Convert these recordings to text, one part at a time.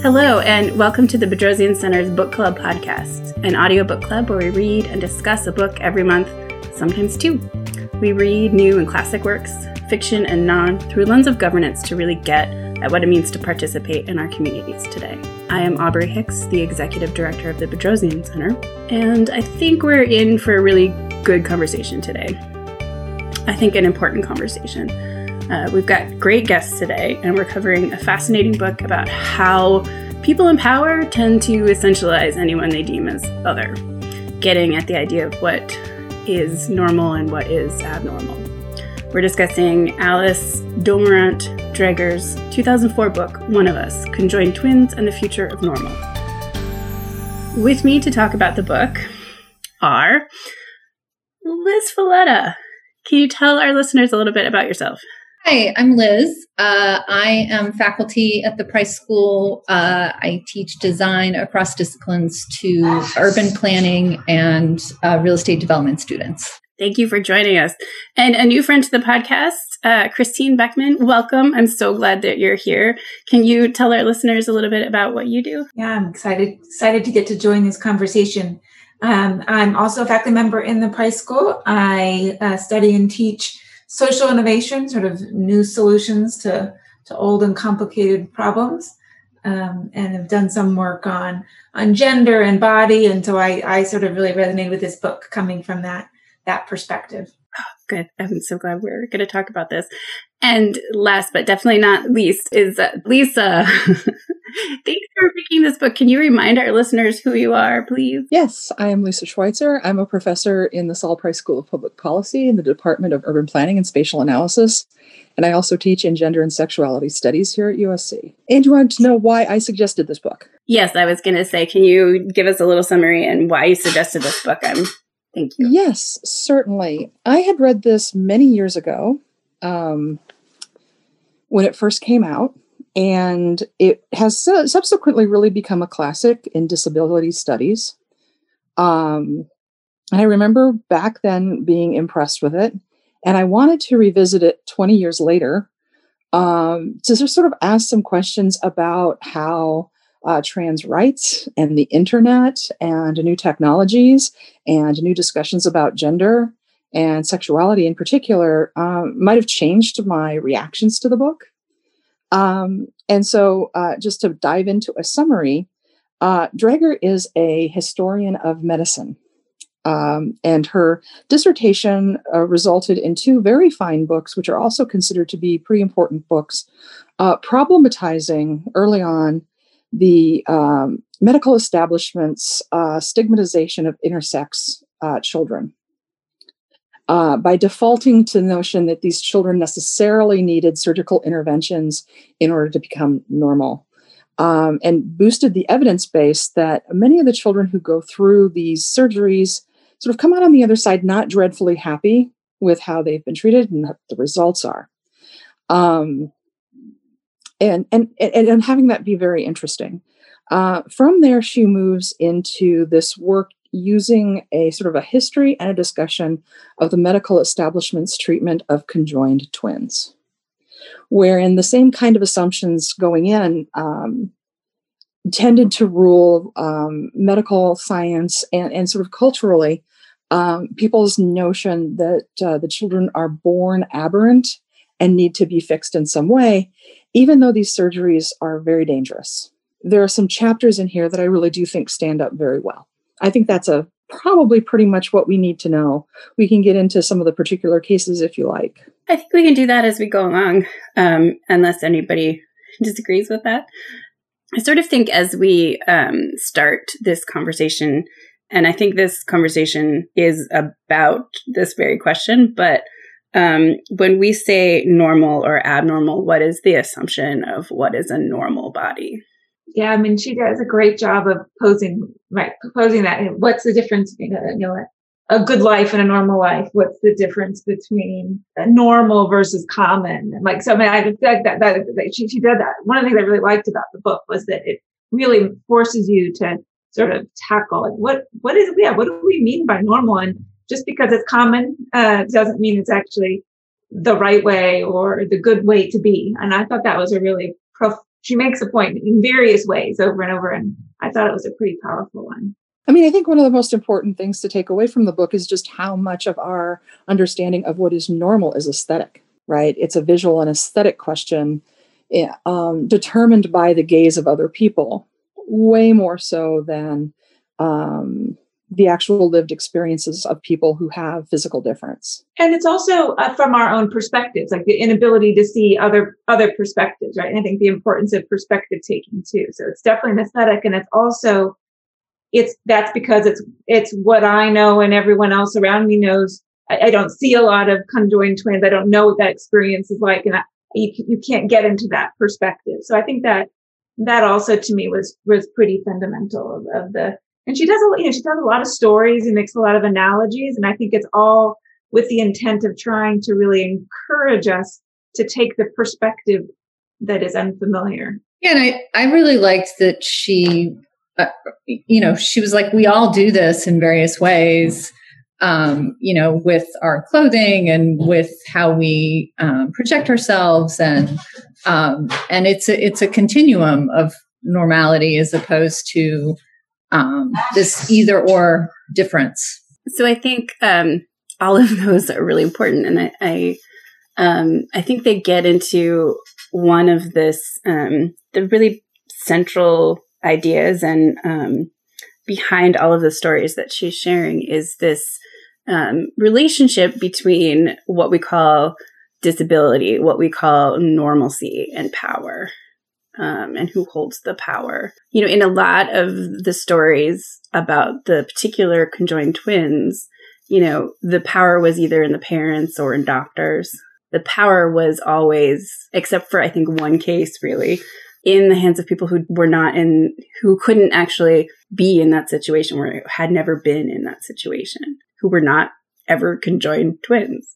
Hello, and welcome to the Bedrosian Center's Book Club podcast, an audio book club where we read and discuss a book every month, sometimes two. We read new and classic works, fiction and non, through lens of governance to really get at what it means to participate in our communities today. I am Aubrey Hicks, the executive director of the Bedrosian Center, and I think we're in for a really good conversation today. I think an important conversation. Uh, we've got great guests today, and we're covering a fascinating book about how people in power tend to essentialize anyone they deem as other, getting at the idea of what is normal and what is abnormal. We're discussing Alice Domurat Dreger's 2004 book, One of Us Conjoined Twins and the Future of Normal. With me to talk about the book are Liz Falletta. Can you tell our listeners a little bit about yourself? Hi, I'm Liz. Uh, I am faculty at the Price School. Uh, I teach design across disciplines to urban planning and uh, real estate development students. Thank you for joining us. And a new friend to the podcast, uh, Christine Beckman. Welcome. I'm so glad that you're here. Can you tell our listeners a little bit about what you do? Yeah, I'm excited excited to get to join this conversation. Um, I'm also a faculty member in the Price School. I uh, study and teach social innovation, sort of new solutions to, to old and complicated problems. Um, and have done some work on on gender and body, and so I, I sort of really resonated with this book coming from that that perspective. Good. I'm so glad we're going to talk about this. And last but definitely not least is uh, Lisa. Thanks for picking this book. Can you remind our listeners who you are, please? Yes, I am Lisa Schweitzer. I'm a professor in the Sol Price School of Public Policy in the Department of Urban Planning and Spatial Analysis. And I also teach in gender and sexuality studies here at USC. And you wanted to know why I suggested this book? Yes, I was going to say, can you give us a little summary and why you suggested this book? I'm Thank you. Yes, certainly. I had read this many years ago um, when it first came out, and it has subsequently really become a classic in disability studies. Um, and I remember back then being impressed with it, and I wanted to revisit it 20 years later um, to sort of ask some questions about how uh, trans rights and the internet and new technologies and new discussions about gender and sexuality in particular um, might have changed my reactions to the book. Um, and so, uh, just to dive into a summary, uh, Dreger is a historian of medicine. Um, and her dissertation uh, resulted in two very fine books, which are also considered to be pretty important books, uh, problematizing early on the um, medical establishment's uh, stigmatization of intersex uh, children. Uh, by defaulting to the notion that these children necessarily needed surgical interventions in order to become normal. Um, and boosted the evidence base that many of the children who go through these surgeries sort of come out on the other side not dreadfully happy with how they've been treated and what the results are. Um, and and and, having that be very interesting. Uh, from there, she moves into this work using a sort of a history and a discussion of the medical establishment's treatment of conjoined twins, wherein the same kind of assumptions going in um, tended to rule um, medical science and, and sort of culturally um, people's notion that uh, the children are born aberrant and need to be fixed in some way even though these surgeries are very dangerous. There are some chapters in here that I really do think stand up very well. I think that's a probably pretty much what we need to know. We can get into some of the particular cases if you like. I think we can do that as we go along, um, unless anybody disagrees with that. I sort of think as we um, start this conversation, and I think this conversation is about this very question, but um, when we say normal or abnormal, what is the assumption of what is a normal body? Yeah, I mean, she does a great job of posing, right, posing that. What's the difference between a, you know, a good life and a normal life? What's the difference between normal versus common? Like, so I mean, I like that, that, that she, she did that. One of the things I really liked about the book was that it really forces you to sort of tackle like, what, what is, yeah, what do we mean by normal? And just because it's common uh, doesn't mean it's actually the right way or the good way to be. And I thought that was a really prof- she makes a point in various ways over and over. And I thought it was a pretty powerful one. I mean, I think one of the most important things to take away from the book is just how much of our understanding of what is normal is aesthetic, right? It's a visual and aesthetic question eh, um, determined by the gaze of other people, way more so than um, the actual lived experiences of people who have physical difference. And it's also uh, from our own perspectives, like the inability to see other other perspectives, right? And I think the importance of perspective taking too. So it's definitely an aesthetic, and it's also it's that's because it's it's what I know and everyone else around me knows. I, I don't see a lot of conjoined twins. I don't know what that experience is like, and I, you you can't get into that perspective. So I think that that also to me was was pretty fundamental of, of the. And she does a you know she does a lot of stories and makes a lot of analogies, and I think it's all with the intent of trying to really encourage us to take the perspective that is unfamiliar. Yeah, and I, I really liked that she uh, you know, she was like, we all do this in various ways, um, you know, with our clothing and with how we um, project ourselves, and um, and it's a it's a continuum of normality as opposed to um, this either or difference. So I think um, all of those are really important, and I I, um, I think they get into one of this um, the really central ideas and um, behind all of the stories that she's sharing is this um, relationship between what we call disability, what we call normalcy, and power. Um, and who holds the power. You know, in a lot of the stories about the particular conjoined twins, you know, the power was either in the parents or in doctors. The power was always, except for I think one case really, in the hands of people who were not in, who couldn't actually be in that situation, or had never been in that situation, who were not ever conjoined twins.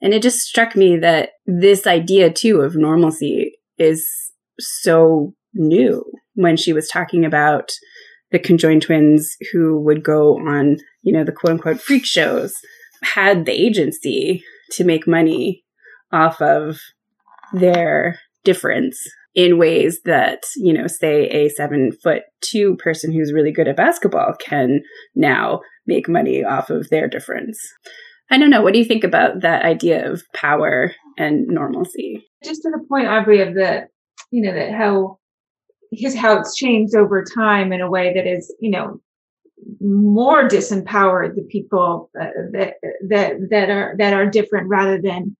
And it just struck me that this idea too of normalcy is so new when she was talking about the conjoined twins who would go on, you know, the quote unquote freak shows, had the agency to make money off of their difference in ways that, you know, say a seven foot two person who's really good at basketball can now make money off of their difference. I don't know. What do you think about that idea of power and normalcy? Just to the point, Aubrey, of the, you know, that how his how it's changed over time in a way that is, you know, more disempowered the people uh, that that that are that are different rather than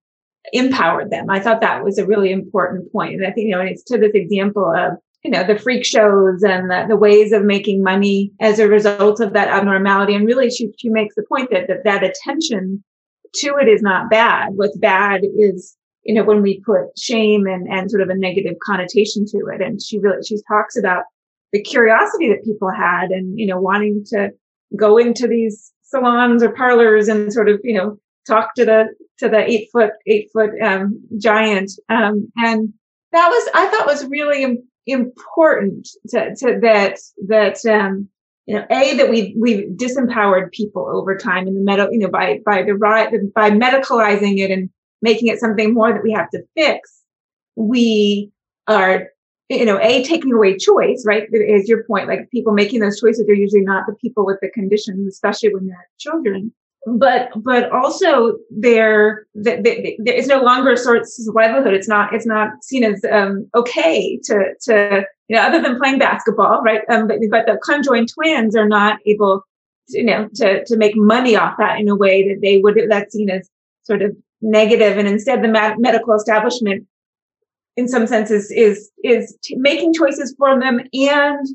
empowered them. I thought that was a really important point. And I think, you know, it's to this example of, you know, the freak shows and the, the ways of making money as a result of that abnormality. And really, she, she makes the point that, that that attention to it is not bad. What's bad is, you know, when we put shame and, and sort of a negative connotation to it. And she really, she talks about the curiosity that people had and, you know, wanting to go into these salons or parlors and sort of, you know, talk to the to the eight foot eight foot um, giant, um, and that was I thought was really important to, to that that um, you know a that we we disempowered people over time in the medical you know by by the right by medicalizing it and making it something more that we have to fix. We are you know, a taking away choice, right? Is your point, like people making those choices are usually not the people with the conditions, especially when they're children but but also there there is no longer a source of livelihood it's not it's not seen as um, okay to to you know other than playing basketball right um, but, but the conjoined twins are not able you know to to make money off that in a way that they would that's seen as sort of negative and instead the medical establishment in some senses is is t- making choices for them and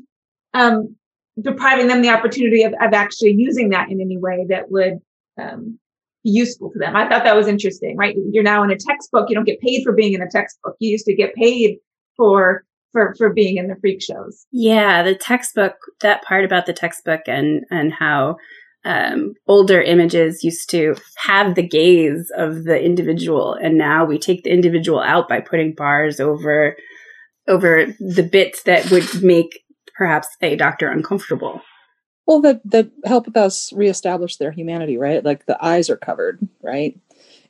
um, depriving them the opportunity of, of actually using that in any way that would um, be useful to them. I thought that was interesting, right? You're now in a textbook. You don't get paid for being in a textbook. You used to get paid for for for being in the freak shows. Yeah, the textbook. That part about the textbook and and how um, older images used to have the gaze of the individual, and now we take the individual out by putting bars over over the bits that would make perhaps a doctor uncomfortable. Well, that that help us reestablish their humanity, right? Like the eyes are covered, right,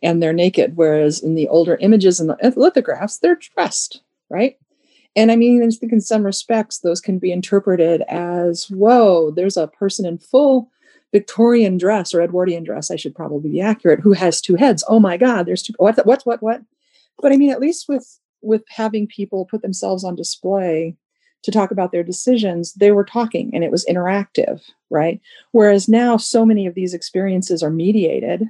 and they're naked. Whereas in the older images and the lithographs, they're dressed, right? And I mean, I think in some respects, those can be interpreted as, whoa, there's a person in full Victorian dress or Edwardian dress, I should probably be accurate, who has two heads. Oh my God, there's two. What, what, what, what? But I mean, at least with with having people put themselves on display to talk about their decisions, they were talking and it was interactive, right? Whereas now so many of these experiences are mediated,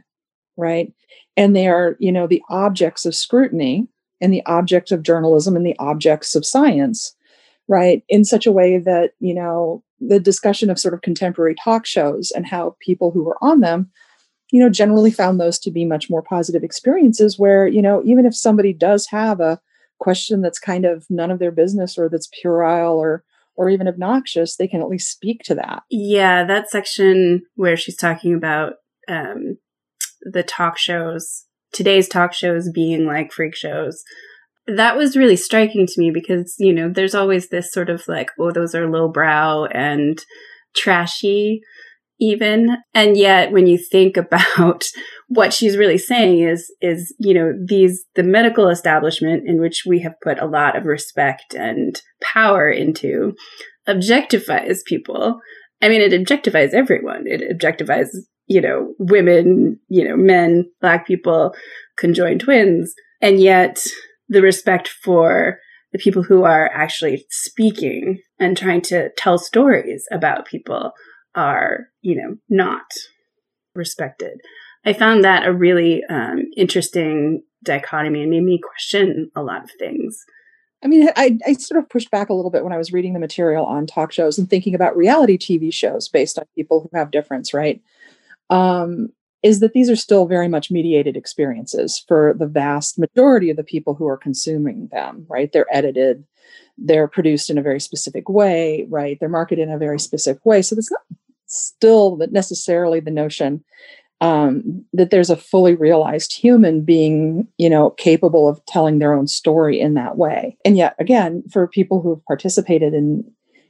right? And they are, you know, the objects of scrutiny and the objects of journalism and the objects of science, right? In such a way that, you know, the discussion of sort of contemporary talk shows and how people who were on them you know generally found those to be much more positive experiences where you know even if somebody does have a question that's kind of none of their business or that's puerile or or even obnoxious they can at least speak to that. Yeah that section where she's talking about um, the talk shows today's talk shows being like freak shows that was really striking to me because you know there's always this sort of like oh those are lowbrow and trashy even. And yet when you think about what she's really saying is is you know these the medical establishment in which we have put a lot of respect and power into objectifies people. I mean it objectifies everyone. It objectifies you know women you know men black people conjoined twins. And yet the respect for the people who are actually speaking and trying to tell stories about people are, you know, not respected. I found that a really um, interesting dichotomy and made me question a lot of things. I mean, I, I sort of pushed back a little bit when I was reading the material on talk shows and thinking about reality TV shows based on people who have difference, right? Um, is that these are still very much mediated experiences for the vast majority of the people who are consuming them, right? They're edited, they're produced in a very specific way, right? They're marketed in a very specific way. So there's not still necessarily the notion um, that there's a fully realized human being, you know, capable of telling their own story in that way. And yet, again, for people who have participated in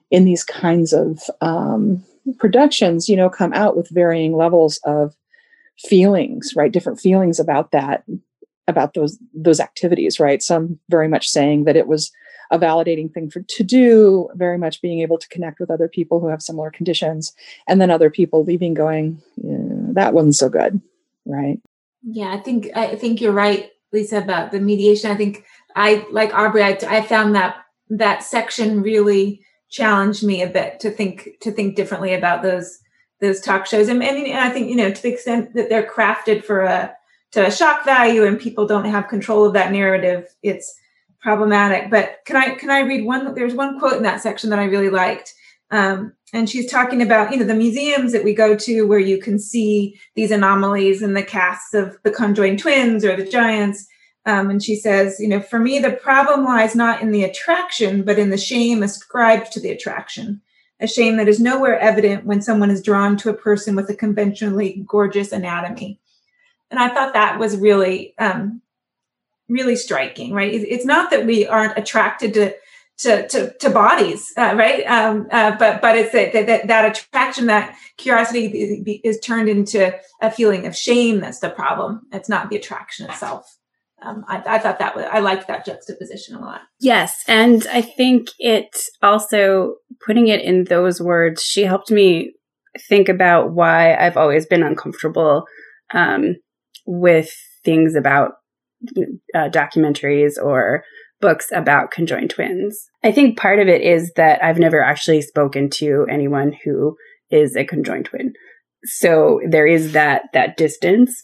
in these kinds of um, productions, you know, come out with varying levels of feelings, right? Different feelings about that, about those those activities, right? Some very much saying that it was a validating thing for to do, very much being able to connect with other people who have similar conditions, and then other people leaving going, yeah, that wasn't so good, right? Yeah, I think I think you're right, Lisa, about the mediation. I think I like Aubrey. I, I found that that section really challenged me a bit to think to think differently about those those talk shows. And, and, and i think you know to the extent that they're crafted for a to a shock value and people don't have control of that narrative it's problematic. But can i can i read one there's one quote in that section that i really liked. Um, and she's talking about you know the museums that we go to where you can see these anomalies and the casts of the conjoined twins or the giants. Um, and she says you know for me the problem lies not in the attraction but in the shame ascribed to the attraction a shame that is nowhere evident when someone is drawn to a person with a conventionally gorgeous anatomy. And I thought that was really, um, really striking, right? It's not that we aren't attracted to to to, to bodies, uh, right? Um, uh, but but it's that, that that attraction, that curiosity is turned into a feeling of shame. That's the problem. It's not the attraction itself um, I, I, thought that was, I liked that juxtaposition a lot. Yes. And I think it also, putting it in those words, she helped me think about why I've always been uncomfortable um, with things about uh, documentaries or books about conjoined twins. I think part of it is that I've never actually spoken to anyone who is a conjoined twin. So there is that that distance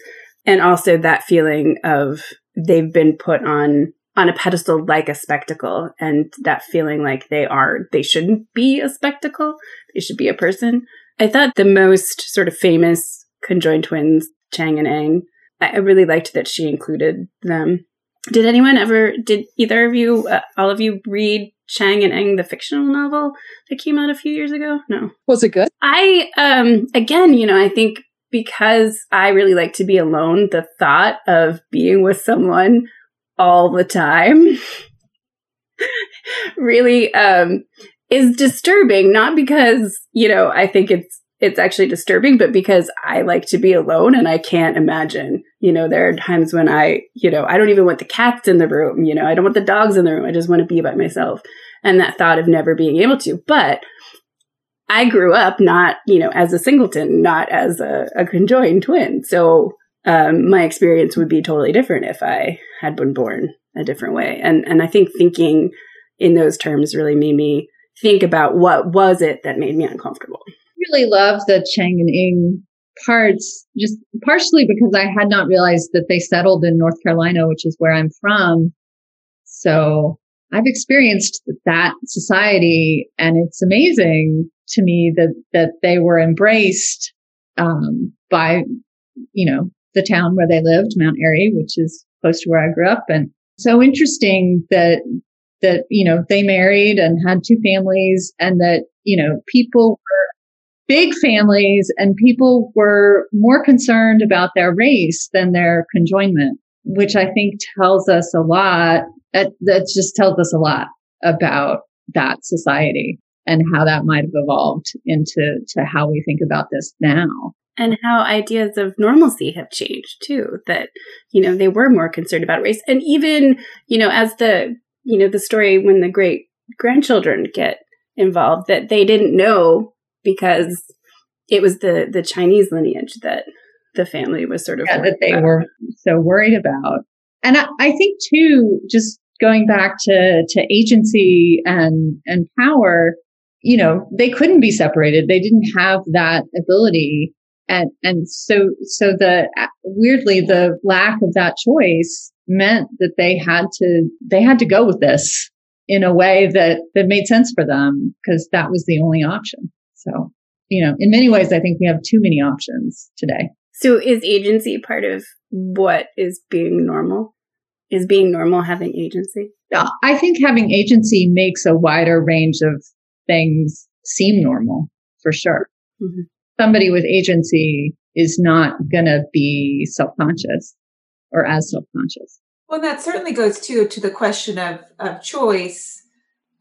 and also that feeling of they've been put on on a pedestal like a spectacle and that feeling like they are they shouldn't be a spectacle they should be a person. I thought the most sort of famous conjoined twins chang and eng i really liked that she included them. Did anyone ever did either of you uh, all of you read chang and eng the fictional novel that came out a few years ago? No. Was it good? I um again you know i think because I really like to be alone, the thought of being with someone all the time really um, is disturbing. Not because, you know, I think it's it's actually disturbing, but because I like to be alone and I can't imagine, you know, there are times when I, you know, I don't even want the cats in the room, you know, I don't want the dogs in the room. I just want to be by myself. And that thought of never being able to. But I grew up not, you know, as a singleton, not as a, a conjoined twin. So um, my experience would be totally different if I had been born a different way. And and I think thinking in those terms really made me think about what was it that made me uncomfortable really love the Chang and Eng parts, just partially because I had not realized that they settled in North Carolina, which is where I'm from. So I've experienced that society and it's amazing to me that, that they were embraced, um, by, you know, the town where they lived, Mount Airy, which is close to where I grew up. And so interesting that, that, you know, they married and had two families and that, you know, people were big families and people were more concerned about their race than their conjoinment, which I think tells us a lot. That just tells us a lot about that society and how that might have evolved into to how we think about this now. And how ideas of normalcy have changed too, that, you know, they were more concerned about race. And even, you know, as the, you know, the story when the great grandchildren get involved, that they didn't know because it was the the Chinese lineage that the family was sort of yeah, that they about. were so worried about. And I, I think too, just going back to to agency and and power, you know, they couldn't be separated. They didn't have that ability. And, and so, so the, weirdly, the lack of that choice meant that they had to, they had to go with this in a way that, that made sense for them because that was the only option. So, you know, in many ways, I think we have too many options today. So is agency part of what is being normal? Is being normal having agency? I think having agency makes a wider range of things seem normal for sure. Mm-hmm. Somebody with agency is not going to be self-conscious or as self-conscious. Well, that certainly goes to to the question of of choice.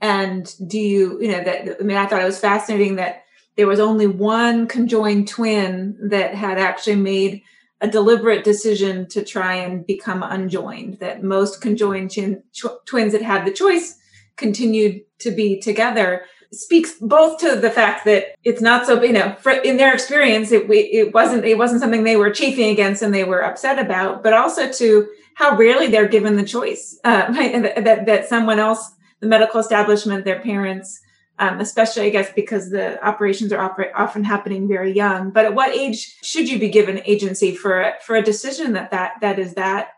And do you, you know, that I mean, I thought it was fascinating that there was only one conjoined twin that had actually made a deliberate decision to try and become unjoined. That most conjoined chin, twins that had the choice continued to be together speaks both to the fact that it's not so you know in their experience it it wasn't it wasn't something they were chafing against and they were upset about but also to how rarely they're given the choice uh, that that someone else the medical establishment their parents um, especially I guess because the operations are oper- often happening very young. But at what age should you be given agency for for a decision that that that is that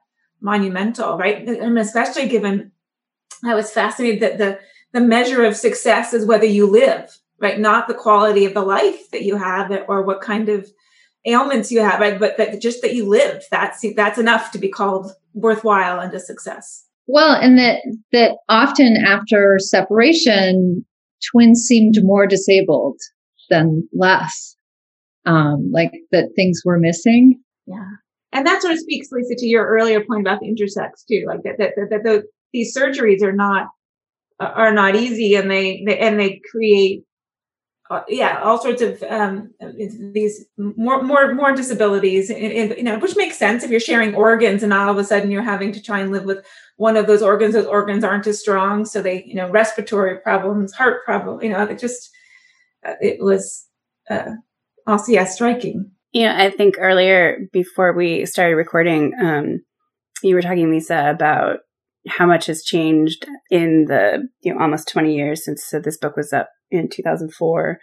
monumental, right? And especially given I was fascinated that the the measure of success is whether you live, right? Not the quality of the life that you have or what kind of ailments you have, right? But that just that you lived. That's that's enough to be called worthwhile and a success. Well, and that that often after separation, twins seemed more disabled than less. Um, like that things were missing. Yeah. And that sort of speaks, Lisa, to your earlier point about the intersex too, like that, that, that, that the, these surgeries are not, are not easy and they, they and they create uh, yeah, all sorts of um, these more more more disabilities, in, in, you know, which makes sense if you're sharing organs and all of a sudden you're having to try and live with one of those organs. Those organs aren't as strong, so they, you know, respiratory problems, heart problem, you know, it just uh, it was uh, also yeah striking. Yeah, I think earlier before we started recording, um, you were talking, Lisa, about how much has changed in the you know almost 20 years since so this book was up in 2004.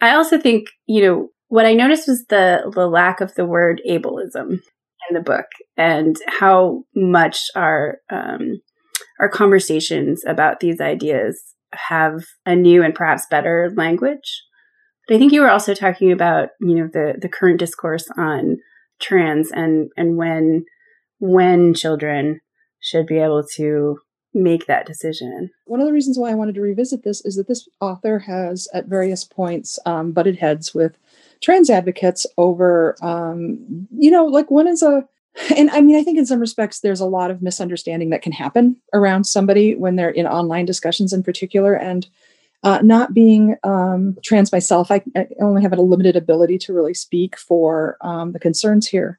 I also think, you know, what I noticed was the the lack of the word ableism in the book and how much our um, our conversations about these ideas have a new and perhaps better language. But I think you were also talking about, you know, the the current discourse on trans and and when when children should be able to make that decision. One of the reasons why I wanted to revisit this is that this author has, at various points, um, butted heads with trans advocates over, um, you know, like when is a, and I mean, I think in some respects, there's a lot of misunderstanding that can happen around somebody when they're in online discussions in particular. And Uh, not being um, trans myself, I, I, only have a limited ability to really speak for um, the concerns here.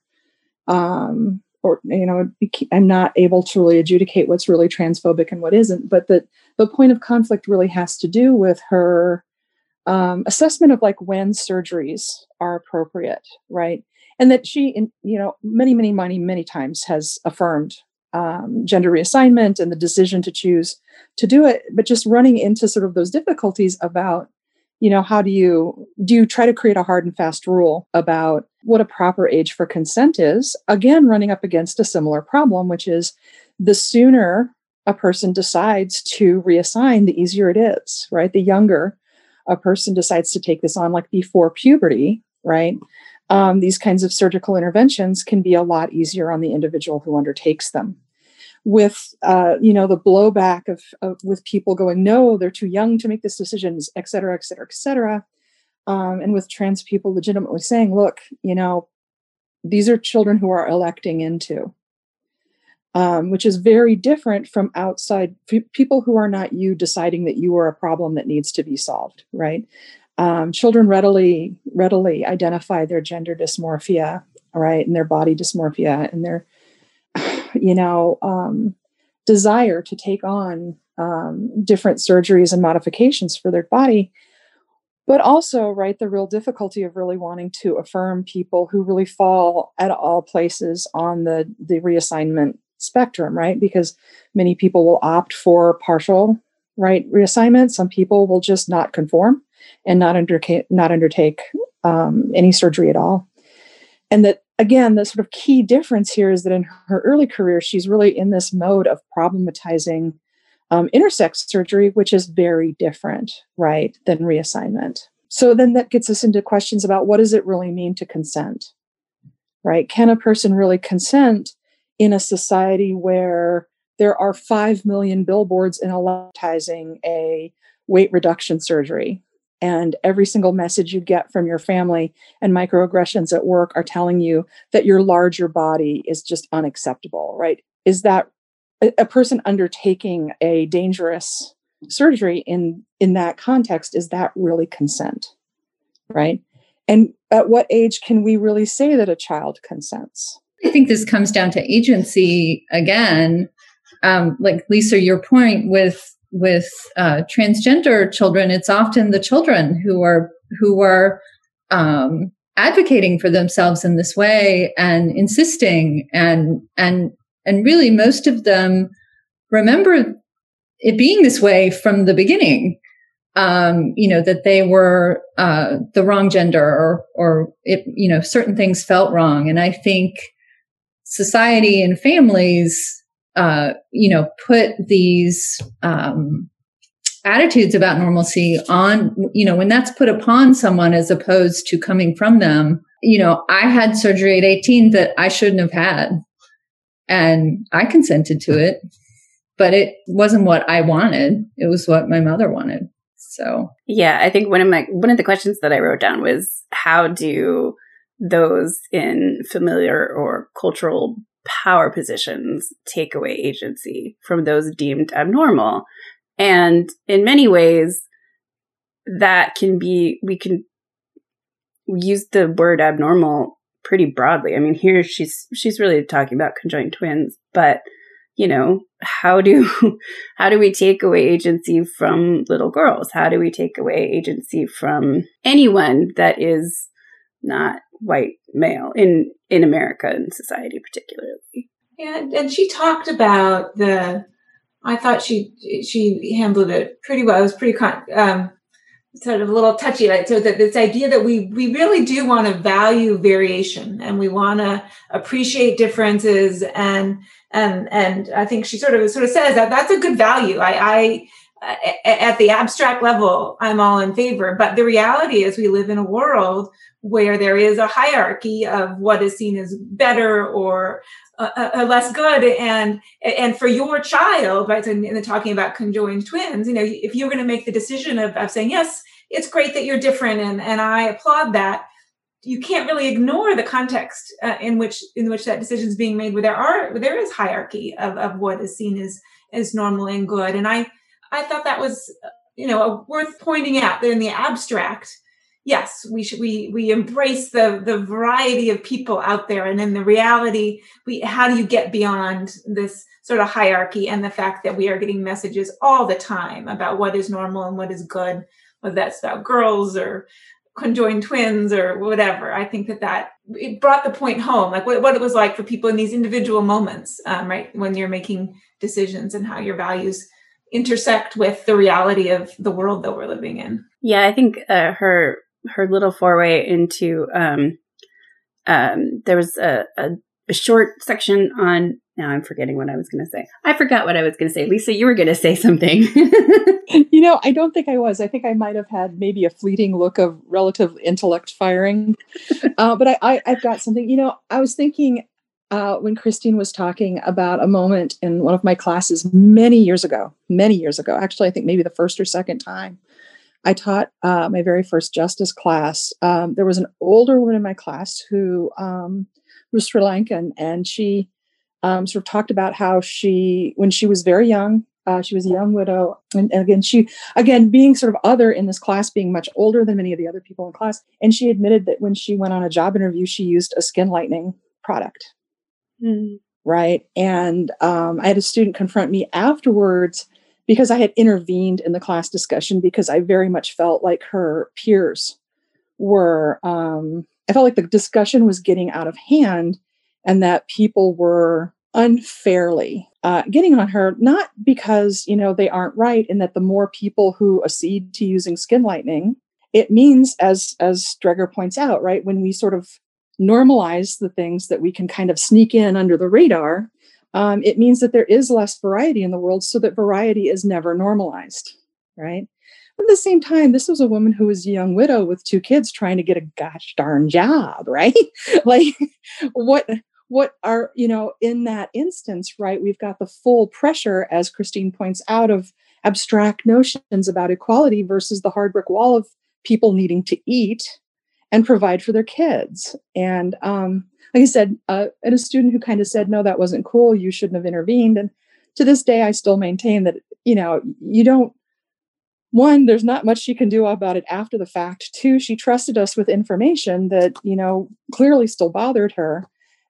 Um, or you know, I'm not able to really adjudicate what's really transphobic and what isn't. But the the point of conflict really has to do with her um, assessment of like when surgeries are appropriate, right? And that she, in, you know, many, many, many, many times has affirmed um, gender reassignment and the decision to choose to do it, but just running into sort of those difficulties about, you know, how do you do you try to create a hard and fast rule about what a proper age for consent is? Again, running up against a similar problem, which is the sooner a person decides to reassign, the easier it is, right? The younger a person decides to take this on, like before puberty, right? Um, these kinds of surgical interventions can be a lot easier on the individual who undertakes them. With uh, you know the blowback of, of, with people going, no, they're too young to make this decision, et cetera, et cetera, et cetera, um, and with trans people legitimately saying, look, you know, these are children who are electing into um, which is very different from outside f- people who are not you deciding that you are a problem that needs to be solved right? Um, children readily readily identify their gender dysmorphia right and their body dysmorphia and their you know um, desire to take on um, different surgeries and modifications for their body but also right the real difficulty of really wanting to affirm people who really fall at all places on the the reassignment spectrum, right? Because many people will opt for partial right reassignment. Some people will just not conform and not undertake not undertake um, any surgery at all. And that again, the sort of key difference here is that in her early career, she's really in this mode of problematizing um, intersex surgery, which is very different, right, than reassignment. So then that gets us into questions about what does it really mean to consent, right? Can a person really consent in a society where there are 5 million billboards in advertising a weight reduction surgery and every single message you get from your family and microaggressions at work are telling you that your larger body is just unacceptable right is that a person undertaking a dangerous surgery in in that context is that really consent right and at what age can we really say that a child consents I think this comes down to agency again. Um, like Lisa, your point with with uh, transgender children, it's often the children who are who are um, advocating for themselves in this way and insisting and and and really most of them remember it being this way from the beginning um, you know that they were uh, the wrong gender or or it you know certain things felt wrong and i think society and families, uh, you know, put these um, attitudes about normalcy on, you know, when that's put upon someone as opposed to coming from them. You know, I had surgery at 18 that I shouldn't have had, and I consented to it, but it wasn't what I wanted. It was what my mother wanted. So, yeah, I think one of my one of the questions that I wrote down was how do those in familiar or cultural power positions take away agency from those deemed abnormal. And in many ways, that can be, we can use the word abnormal pretty broadly. I mean, here she's, she's really talking about conjoined twins, but you know, how do, how do we take away agency from little girls? How do we take away agency from anyone that is not white male in in America and society particularly. Yeah, and she talked about the. I thought she she handled it pretty well. It was pretty um, sort of a little touchy. Like, so that this idea that we we really do want to value variation and we want to appreciate differences and and and I think she sort of sort of says that that's a good value. I, I at the abstract level, I'm all in favor. But the reality is, we live in a world where there is a hierarchy of what is seen as better or uh, uh, uh less good. And and for your child right and, and talking about conjoined twins you know if you're going to make the decision of, of saying yes it's great that you're different and and i applaud that you can't really ignore the context uh, in which in which that decision is being made where there are where there is hierarchy of, of what is seen as as normal and good. And i i thought that was you know worth pointing out that in the abstract yes we should we we embrace the the variety of people out there. And in the reality we how do you get beyond this sort of hierarchy and the fact that we are getting messages all the time about what is normal and what is good whether that's about girls or conjoined twins or whatever? I think that that it brought the point home like what, what it was like for people in these individual moments um, right when you're making decisions and how your values intersect with the reality of the world that we're living in. Yeah i think uh, her her little foray into um um there was a, a, a short section on now I'm forgetting what I was going to say. I forgot what I was going to say. Lisa, you were going to say something. you know, I don't think I was. I think I might have had maybe a fleeting look of relative intellect firing. uh, but I, I, I've got something. You know, I was thinking uh, when Christine was talking about a moment in one of my classes many years ago, many years ago, actually, I think maybe the first or second time I taught uh, my very first justice class. Um, there was an older woman in my class who um, was Sri Lankan, and she um, sort of talked about how she, when she was very young, uh, she was a young widow, and, and, again, she, again, being sort of other in this class, being much older than many of the other people in class, and she admitted that when she went on a job interview, she used a skin lightening product, mm. right? And um, I had a student confront me afterwards because I had intervened in the class discussion because I very much felt like her peers were. Um, I felt like the discussion was getting out of hand and that people were unfairly uh, getting on her, not because, you know, they aren't right and that the more people who accede to using skin lightening, it means, as, as Dreger points out, right, when we sort of normalize the things that we can kind of sneak in under the radar, um, it means that there is less variety in the world so that variety is never normalized, right? But at the same time, this was a woman who was a young widow with two kids trying to get a gosh darn job, right? like what what are you know in that instance right we've got the full pressure as christine points out of abstract notions about equality versus the hard brick wall of people needing to eat and provide for their kids and um, like i said uh, and a student who kind of said no that wasn't cool. You shouldn't have intervened. And to this day i still maintain that you know you don't one there's not much she can do about it after the fact. Two she trusted us with information that you know clearly still bothered her.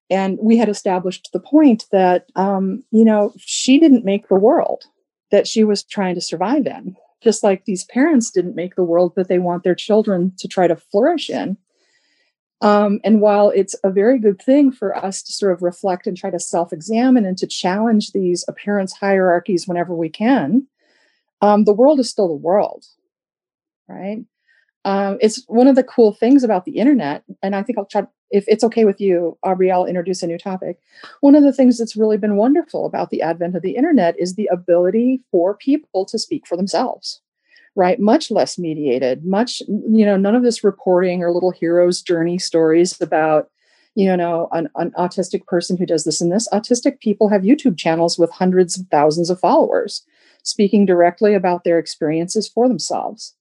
And we had established the point that um, you know she didn't make the world that she was trying to survive in just like these parents didn't make the world that they want their children to try to flourish in um, and while it's a very good thing for us to sort of reflect and try to self-examine and to challenge these appearance hierarchies whenever we can um, the world is still the world right um, it's one of the cool things about the internet and i think i'll try if it's okay with you, Aubrey, I'll introduce a new topic. One of the things that's really been wonderful about the advent of the internet is the ability for people to speak for themselves, right? Much less mediated, much, you know, none of this reporting or little hero's journey stories about, you know, an, an autistic person who does this and this. Autistic people have YouTube channels with hundreds of thousands of followers speaking directly about their experiences for themselves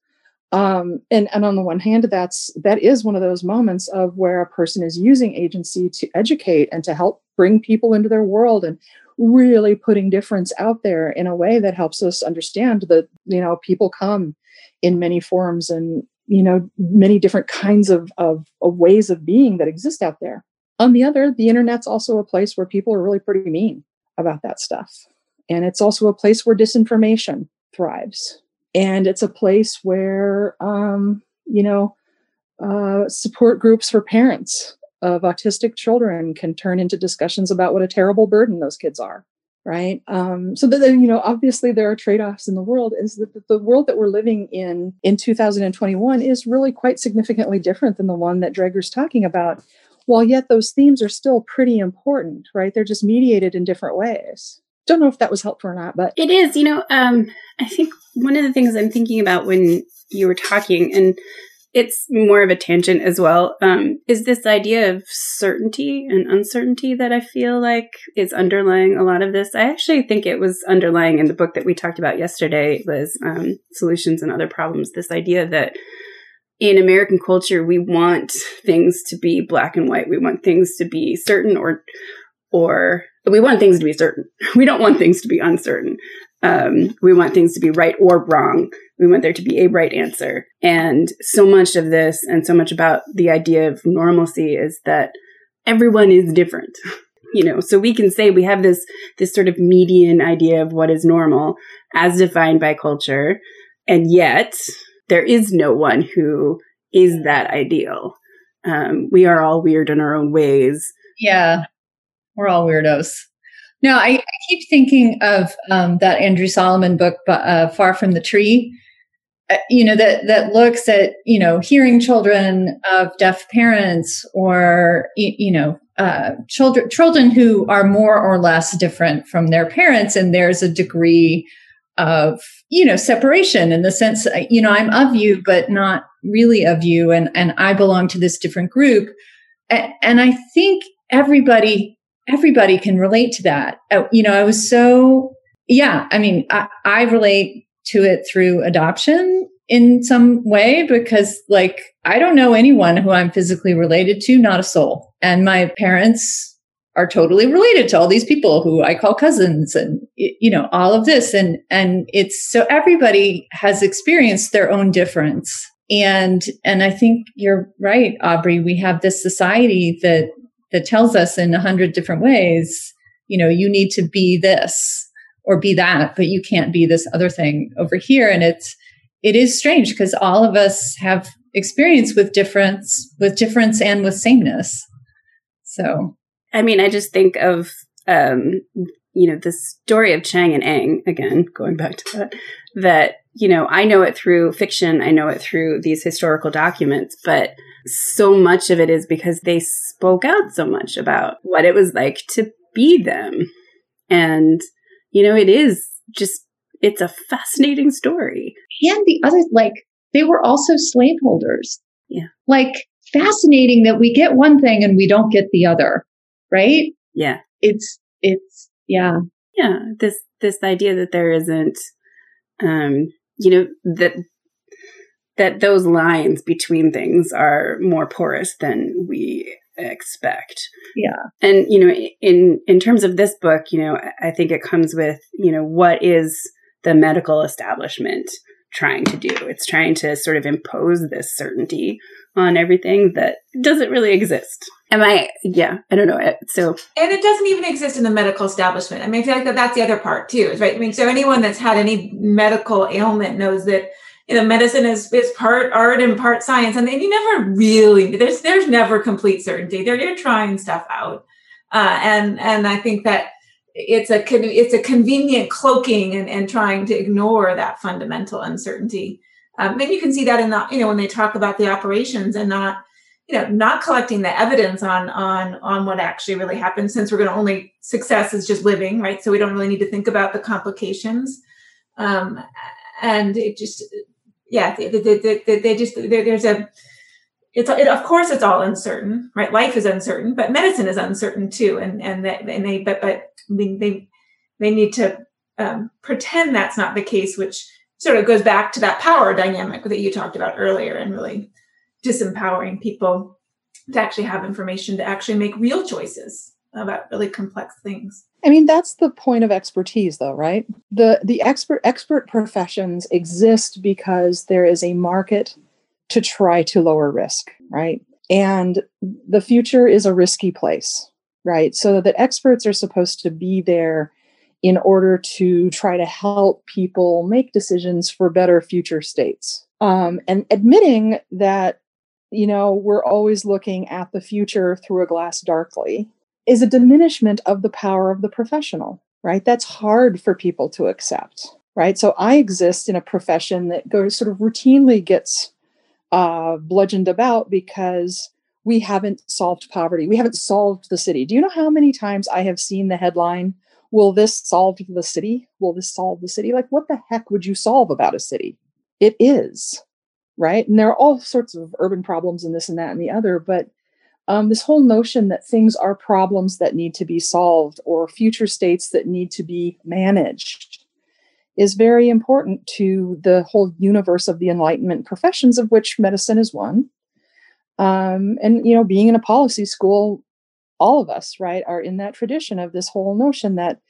um, and, and on the one hand that's that is one of those moments of where a person is using agency to educate and to help bring people into their world and really putting difference out there in a way that helps us understand that you know people come in many forms and you know many different kinds of, of, of ways of being that exist out there. On the other the internet's also a place where people are really pretty mean about that stuff. And it's also a place where disinformation thrives. And it's a place where um, you know uh, support groups for parents of autistic children can turn into discussions about what a terrible burden those kids are right? Um, so that you know obviously there are trade-offs in the world is that the world that we're living in in 2021 is really quite significantly different than the one that dreger's talking about. While yet those themes are still pretty important right? They're just mediated in different ways. Don't know if that was helpful or not, but it is. You know, um, I think one of the things I'm thinking about when you were talking, and it's more of a tangent as well, um, is this idea of certainty and uncertainty that I feel like is underlying a lot of this. I actually think it was underlying in the book that we talked about yesterday, Liz, um, Solutions and Other Problems. This idea that in American culture, we want things to be black and white. We want things to be certain or or we want things to be certain. We don't want things to be uncertain. Um, we want things to be right or wrong. We want there to be a right answer. And so much of this and so much about the idea of normalcy is that everyone is different. you know, so we can say we have this, this sort of median idea of what is normal as defined by culture. And yet there is no one who is that ideal. Um, we are all weird in our own ways. Yeah. We're all weirdos. No, I, I keep thinking of um, that Andrew Solomon book, uh, "Far from the Tree." Uh, you know that that looks at you know hearing children of deaf parents, or you, know uh, children children who are more or less different from their parents, and there's a degree of you know separation in the sense uh, you know I'm of you, but not really of you, and and I belong to this different group, and, and I think everybody everybody can relate to that. Uh, you know, I was so, yeah, I mean, I, I relate to it through adoption in some way because like I don't know anyone who I'm physically related to, not a soul. And my parents are totally related to all these people who I call cousins and you know all of this and and it's so everybody has experienced their own difference and and I think you're right Aubrey we have this society that that tells us in a hundred different ways, you know, you need to be this or be that, but you can't be this other thing over here. And it's, it is strange because all of us have experience with difference, with difference and with sameness. So, I mean, I just think of, um, you know, the story of Chang and Eng, again, going back to that, that, you know, I know it through fiction, I know it through these historical documents, but so much of it is because they spoke out so much about what it was like to be them. And, you know, it is just, it's a fascinating story. And the other, like, they were also slaveholders. Yeah. Like, fascinating that we get one thing and we don't get the other, right? Yeah. It's, it's, yeah. Yeah. This, this idea that there isn't, um, you know, that that those lines between things are more porous than we expect. Yeah. And you know in in terms of this book, you know, I think it comes with, you know, what is the medical establishment trying to do? It's trying to sort of impose this certainty on everything that doesn't really exist. Am I yeah, I don't know. Eh, so And it doesn't even exist in the medical establishment. I mean, I feel like that that's the other part too, is right. I mean, so anyone that's had any medical ailment knows that you know medicine is is part art and part science and, and you never really there's there's never complete certainty. They're you're trying stuff out. Uh, and and i think that it's a it's a convenient cloaking and, and trying to ignore that fundamental uncertainty. Um, and you can see that in the you know when they talk about the operations and not you know not collecting the evidence on on on what actually really happened since we're going to only success is just living right? So we don't really need to think about the complications. Um, and it just yeah, they, they, just there's a it's it, of course it's all uncertain, right? Life is uncertain, but medicine is uncertain too, and and that and they but but they they need to um, pretend that's not the case, which sort of goes back to that power dynamic that you talked about earlier, and really disempowering people to actually have information to actually make real choices about really complex things. I mean, that's the point of expertise, though, right? The the expert expert professions exist because there is a market to try to lower risk, right? And the future is a risky place, right? So that experts are supposed to be there in order to try to help people make decisions for better future states. Um, and admitting that, you know, we're always looking at the future through a glass darkly is a diminishment of the power of the professional, right? That's hard for people to accept, right? So I exist in a profession that goes sort of routinely gets uh, bludgeoned about because we haven't solved poverty. We haven't solved the city. Do you know how many times I have seen the headline, Will this solve the city? Will this solve the city? Like, what the heck would you solve about a city? It is, right? And there are all sorts of urban problems and this and that and the other, but um, this whole notion that things are problems that need to be solved or future states that need to be managed is very important to the whole universe of the enlightenment professions of which medicine is one. Um, and you know being in a policy school all of us right are in that tradition of this whole notion that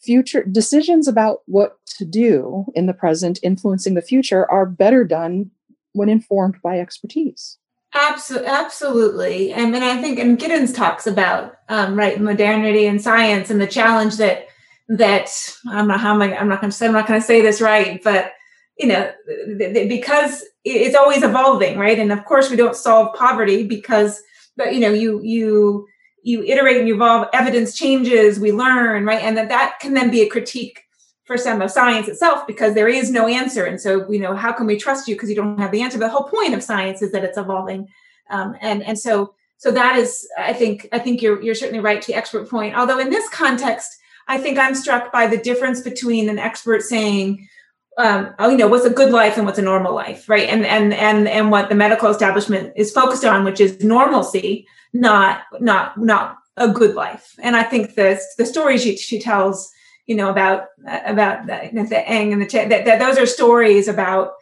future decisions about what to do in the present influencing the future are better done when informed by expertise Absolutely, absolutely. I mean, I think, and Giddens talks about um, right modernity and science and the challenge that that I'm not how am I, I'm not going to say I'm not going to say this right, but you know, th- th- because it's always evolving, right? And of course, we don't solve poverty because, but you know, you you you iterate and you evolve. Evidence changes, we learn, right? And that that can then be a critique for some of science itself because there is no answer. And so, you know, how can we trust you because you don't have the answer? But the whole point of science is that it's evolving. Um, and and so so that is, I think, I think you're you're certainly right to the expert point. Although in this context, I think I'm struck by the difference between an expert saying, um, oh, you know, what's a good life and what's a normal life, right? And and and and what the medical establishment is focused on, which is normalcy, not not not a good life. And I think the the stories she, she tells you know about about the, the Eng and the that, that those are stories about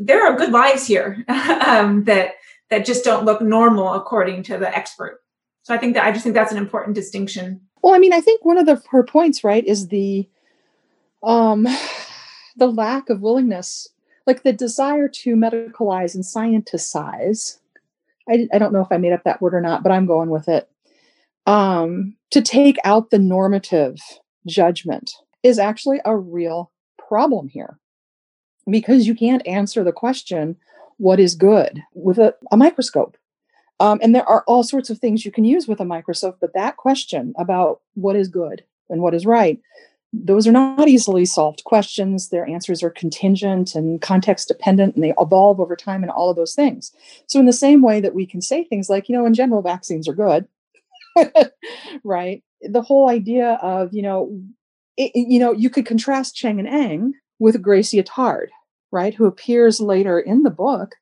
there are good lives here um, that that just don't look normal according to the expert. So I think that I just think that's an important distinction. Well, I mean, I think one of the her points, right, is the um the lack of willingness, like the desire to medicalize and scienticize. I, I don't know if I made up that word or not, but I'm going with it. Um, to take out the normative judgment is actually a real problem here because you can't answer the question, what is good, with a, a microscope. Um, and there are all sorts of things you can use with a microscope, but that question about what is good and what is right, those are not easily solved questions. Their answers are contingent and context dependent, and they evolve over time and all of those things. So, in the same way that we can say things like, you know, in general, vaccines are good, right? the whole idea of you know it, you know you could contrast Chang and Eng with gracie attard right who appears later in the book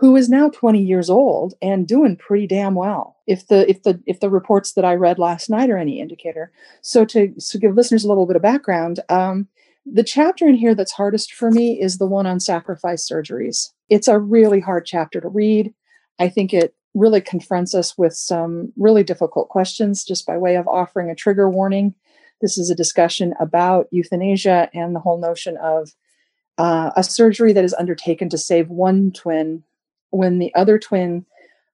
who is now 20 years old and doing pretty damn well if the if the if the reports that i read last night are any indicator. So to to give listeners a little bit of background um, the chapter in here that's hardest for me is the one on sacrifice surgeries. It's a really hard chapter to read. I think it really confronts us with some really difficult questions just by way of offering a trigger warning. This is a discussion about euthanasia and the whole notion of uh, a surgery that is undertaken to save one twin when the other twin,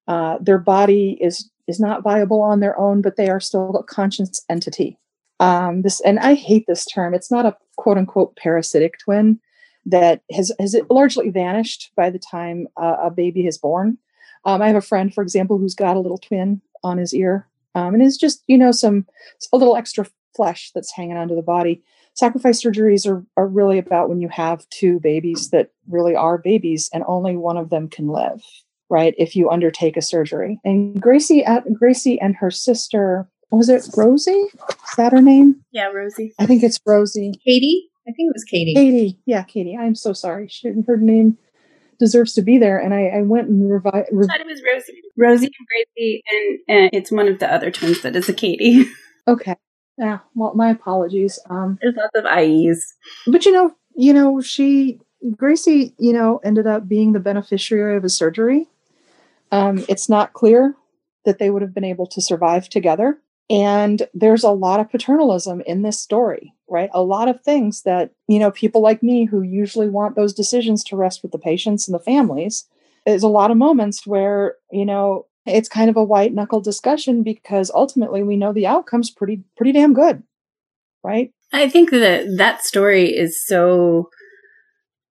uh, their body is is not viable on their own, but they are still a conscious entity. Um, this and I hate this term. It's not a quote unquote parasitic twin that has has largely vanished by the time uh, a baby is born. Um, I have a friend, for example, who's got a little twin on his ear, um, and it's just you know some a little extra flesh that's hanging onto the body. Sacrifice surgeries are are really about when you have two babies that really are babies, and only one of them can live. Right, if you undertake a surgery, and Gracie at Gracie and her sister was it Rosie? Is that her name? Yeah, Rosie. I think it's Rosie. Katie. I think it was Katie. Katie. Yeah, Katie. I'm so sorry. She didn't heard her name deserves to be there. And I, I went and revised. Re- it was Rosie, Rosie and Gracie, and, and it's one of the other twins that is a Katie. okay. Yeah. Well, my apologies. Um, There's lots of IEs. But you know, you know, she Gracie, you know, ended up being the beneficiary of a surgery. Um, it's not clear that they would have been able to survive together. And there's a lot of paternalism in this story right? A lot of things that, you know, people like me who usually want those decisions to rest with the patients and the families, there's a lot of moments where, you know, it's kind of a white knuckle discussion because ultimately we know the outcome's pretty pretty damn good. Right? I think that that story is so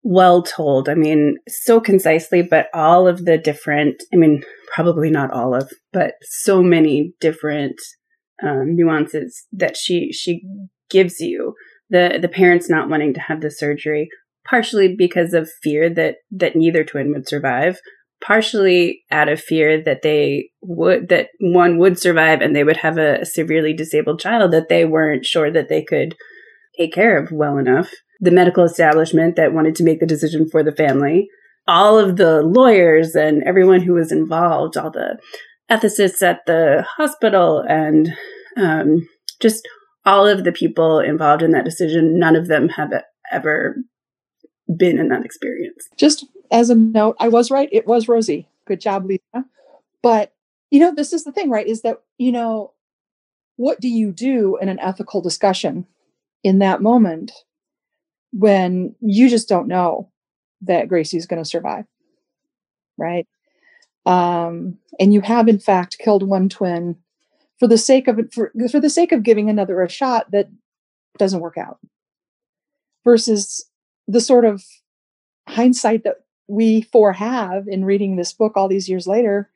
well told. I mean, so concisely, but all of the different, I mean, probably not all of, but so many different um, nuances that she she gives you the the parents not wanting to have the surgery partially because of fear that that neither twin would survive partially out of fear that they would that one would survive and they would have a, severely disabled child that they weren't sure that they could take care of well enough. The medical establishment that wanted to make the decision for the family. All of the lawyers and everyone who was involved all the ethicists at the hospital and um, just all of the people involved in that decision, none of them have ever been in that experience. Just as a note, I was right. It was Rosie. Good job, Lisa. But, you know, this is the thing, right? Is that, you know, what do you do in an ethical discussion? in that moment when you just don't know that Gracie's going to survive. Right. Um, and you have in fact killed one twin for the sake of for, for the sake of giving another a shot that doesn't work out versus the sort of hindsight that we four have in reading this book all these years later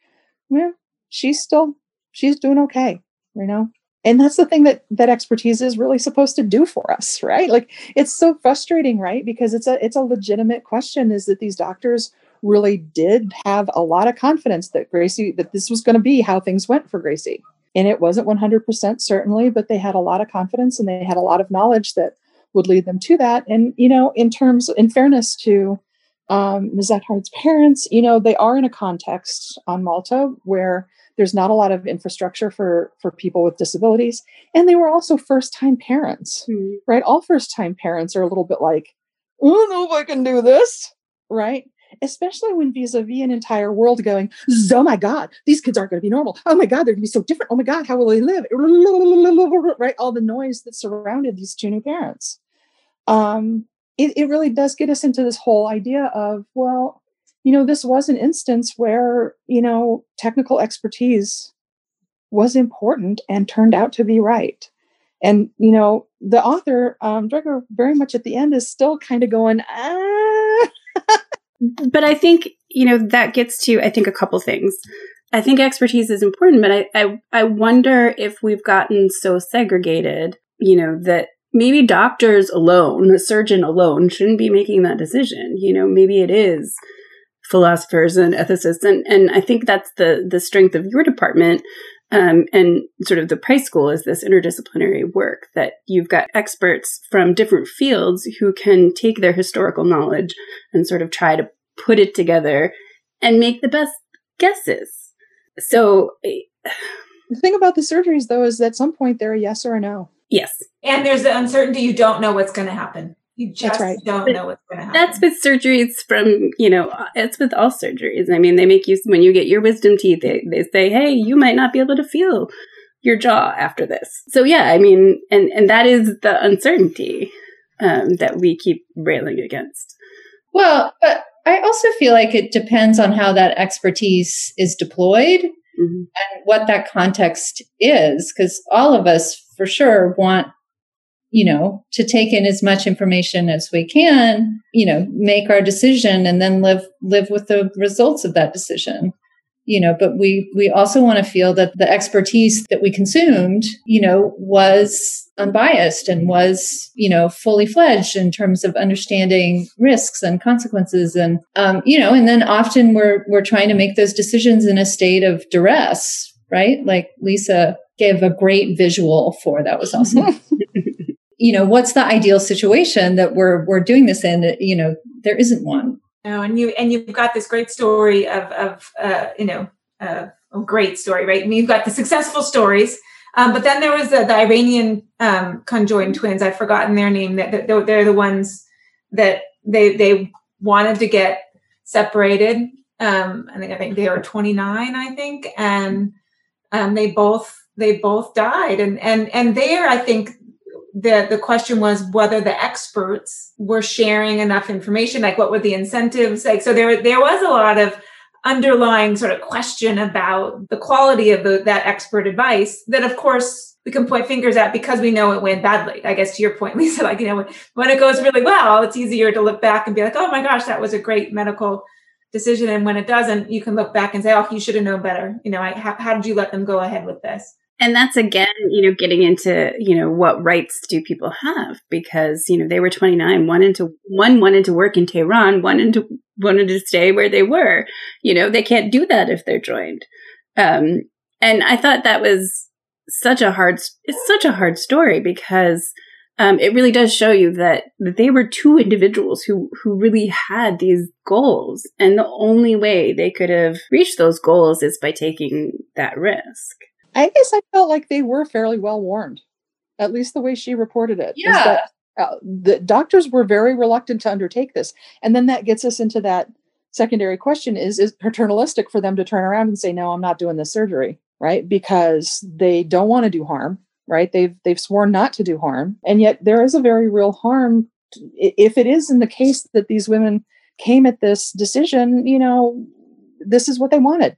yeah she's still she's doing okay you know? And that's the thing that that expertise is really supposed to do for us right? Like it's so frustrating right? Because it's a it's a legitimate question is that these doctors really did have a lot of confidence that gracie that this was going to be how things went for gracie and it wasn't 100% certainly but they had a lot of confidence and they had a lot of knowledge that would lead them to that and you know in terms in fairness to um, Ms. Attard's parents, you know, they are in a context on Malta where there's not a lot of infrastructure for for people with disabilities, and they were also first time parents, mm-hmm. right? All first time parents are a little bit like, I don't know if I can do this, right? Especially when vis-a-vis an entire world going, oh my God, these kids aren't going to be normal. Oh my God, they're going to be so different. Oh my God, how will they live? Right? All the noise that surrounded these two new parents. Um, it, it really does get us into this whole idea of, well, you know, this was an instance where, you know, technical expertise was important and turned out to be right. And, you know, the author, um, very much at the end is still kind of going, ah. but I think, you know, that gets to, I think, a couple things. I think expertise is important, but I, I, I wonder if we've gotten so segregated, you know, that maybe doctors alone, a surgeon alone, shouldn't be making that decision. You know, maybe it is philosophers and ethicists, and and I think that's the the strength of your department. Um, and sort of the Price School is this interdisciplinary work that you've got experts from different fields who can take their historical knowledge and sort of try to put it together and make the best guesses. So, the thing about the surgeries, though, is that at some point they're a yes or a no. Yes. And there's the uncertainty. You don't know what's going to happen. You just right. don't but know what's going to happen. That's with surgeries from, you know, it's with all surgeries. I mean, they make you, when you get your wisdom teeth, they, they say, hey, you might not be able to feel your jaw after this. So yeah, I mean, and, and that is the uncertainty um, that we keep railing against. Well, but I also feel like it depends on how that expertise is deployed mm-hmm. and what that context is, because all of us for sure want you know to take in as much information as we can you know make our decision and then live live with the results of that decision you know but we we also want to feel that the expertise that we consumed you know was unbiased and was you know fully fledged in terms of understanding risks and consequences and um, you know and then often we're we're trying to make those decisions in a state of duress right like lisa gave a great visual for. That was awesome. you know, what's the ideal situation that we're we're doing this in? You know, there isn't one. No, and you and you've got this great story of of uh, you know uh, a great story, right? Mean, you've got the successful stories. Um, but then there was the, the Iranian um, conjoined twins. I've forgotten their name. That they're, they're the ones that they they wanted to get separated. Um, I think I think they were 29, I think, and um, they both they both died and and and there i think the the question was whether the experts were sharing enough information like what were the incentives? Like so there there was a lot of underlying sort of question about the quality of the, that expert advice that of course we can point fingers at because we know it went badly. I guess to your point lisa like you know when, it goes really well it's easier to look back and be like oh my gosh that was a great medical decision. And when it doesn't you can look back and say oh you should have known better. You know I, how, how did you let them go ahead with this and that's again, you know, getting into, you know, what rights do people have? Because, you know, they were 29, one into one wanted to work in Tehran, one into wanted to stay where they were. You know, they can't do that if they're joined. Um, and I thought that was such a hard, it's such a hard story because um, it really does show you that, that they were two individuals who who really had these goals, and the only way they could have reached those goals is by taking that risk. I guess I felt like they were fairly well warned, at least the way she reported it. Yeah. That, uh, the doctors were very reluctant to undertake this. And then that gets us into that secondary question is is paternalistic for them to turn around and say no i'm not doing this surgery right because they don't want to do harm right? They've they've sworn not to do harm, and yet there is a very real harm if it is in the case that these women came at this decision. You know, this is what they wanted.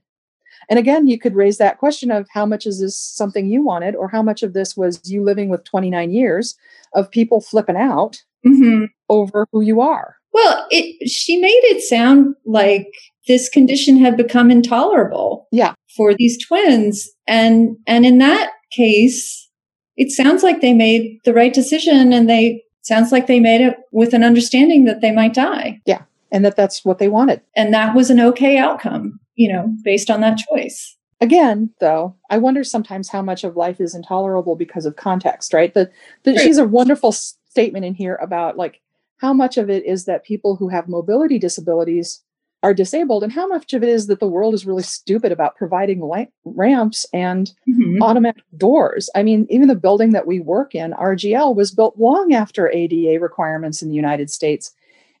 And again, you could raise that question of how much is this something you wanted, or how much of this was you living with 29 years of people flipping out mm-hmm. over who you are. Well, it, she made it sound like this condition had become intolerable. Yeah. For these twins. And, and in that case, it sounds like they made the right decision and they sounds like they made it with an understanding that they might die. Yeah. And that that's what they wanted. And that was an okay outcome, you know, based on that choice. Again, though, I wonder sometimes how much of life is intolerable because of context, right? The, the she's a wonderful statement in here about like how much of it is that people who have mobility disabilities are disabled and how much of it is that the world is really stupid about providing light, ramps and mm-hmm. automatic doors i mean even the building that we work in rgl was built long after ada requirements in the united states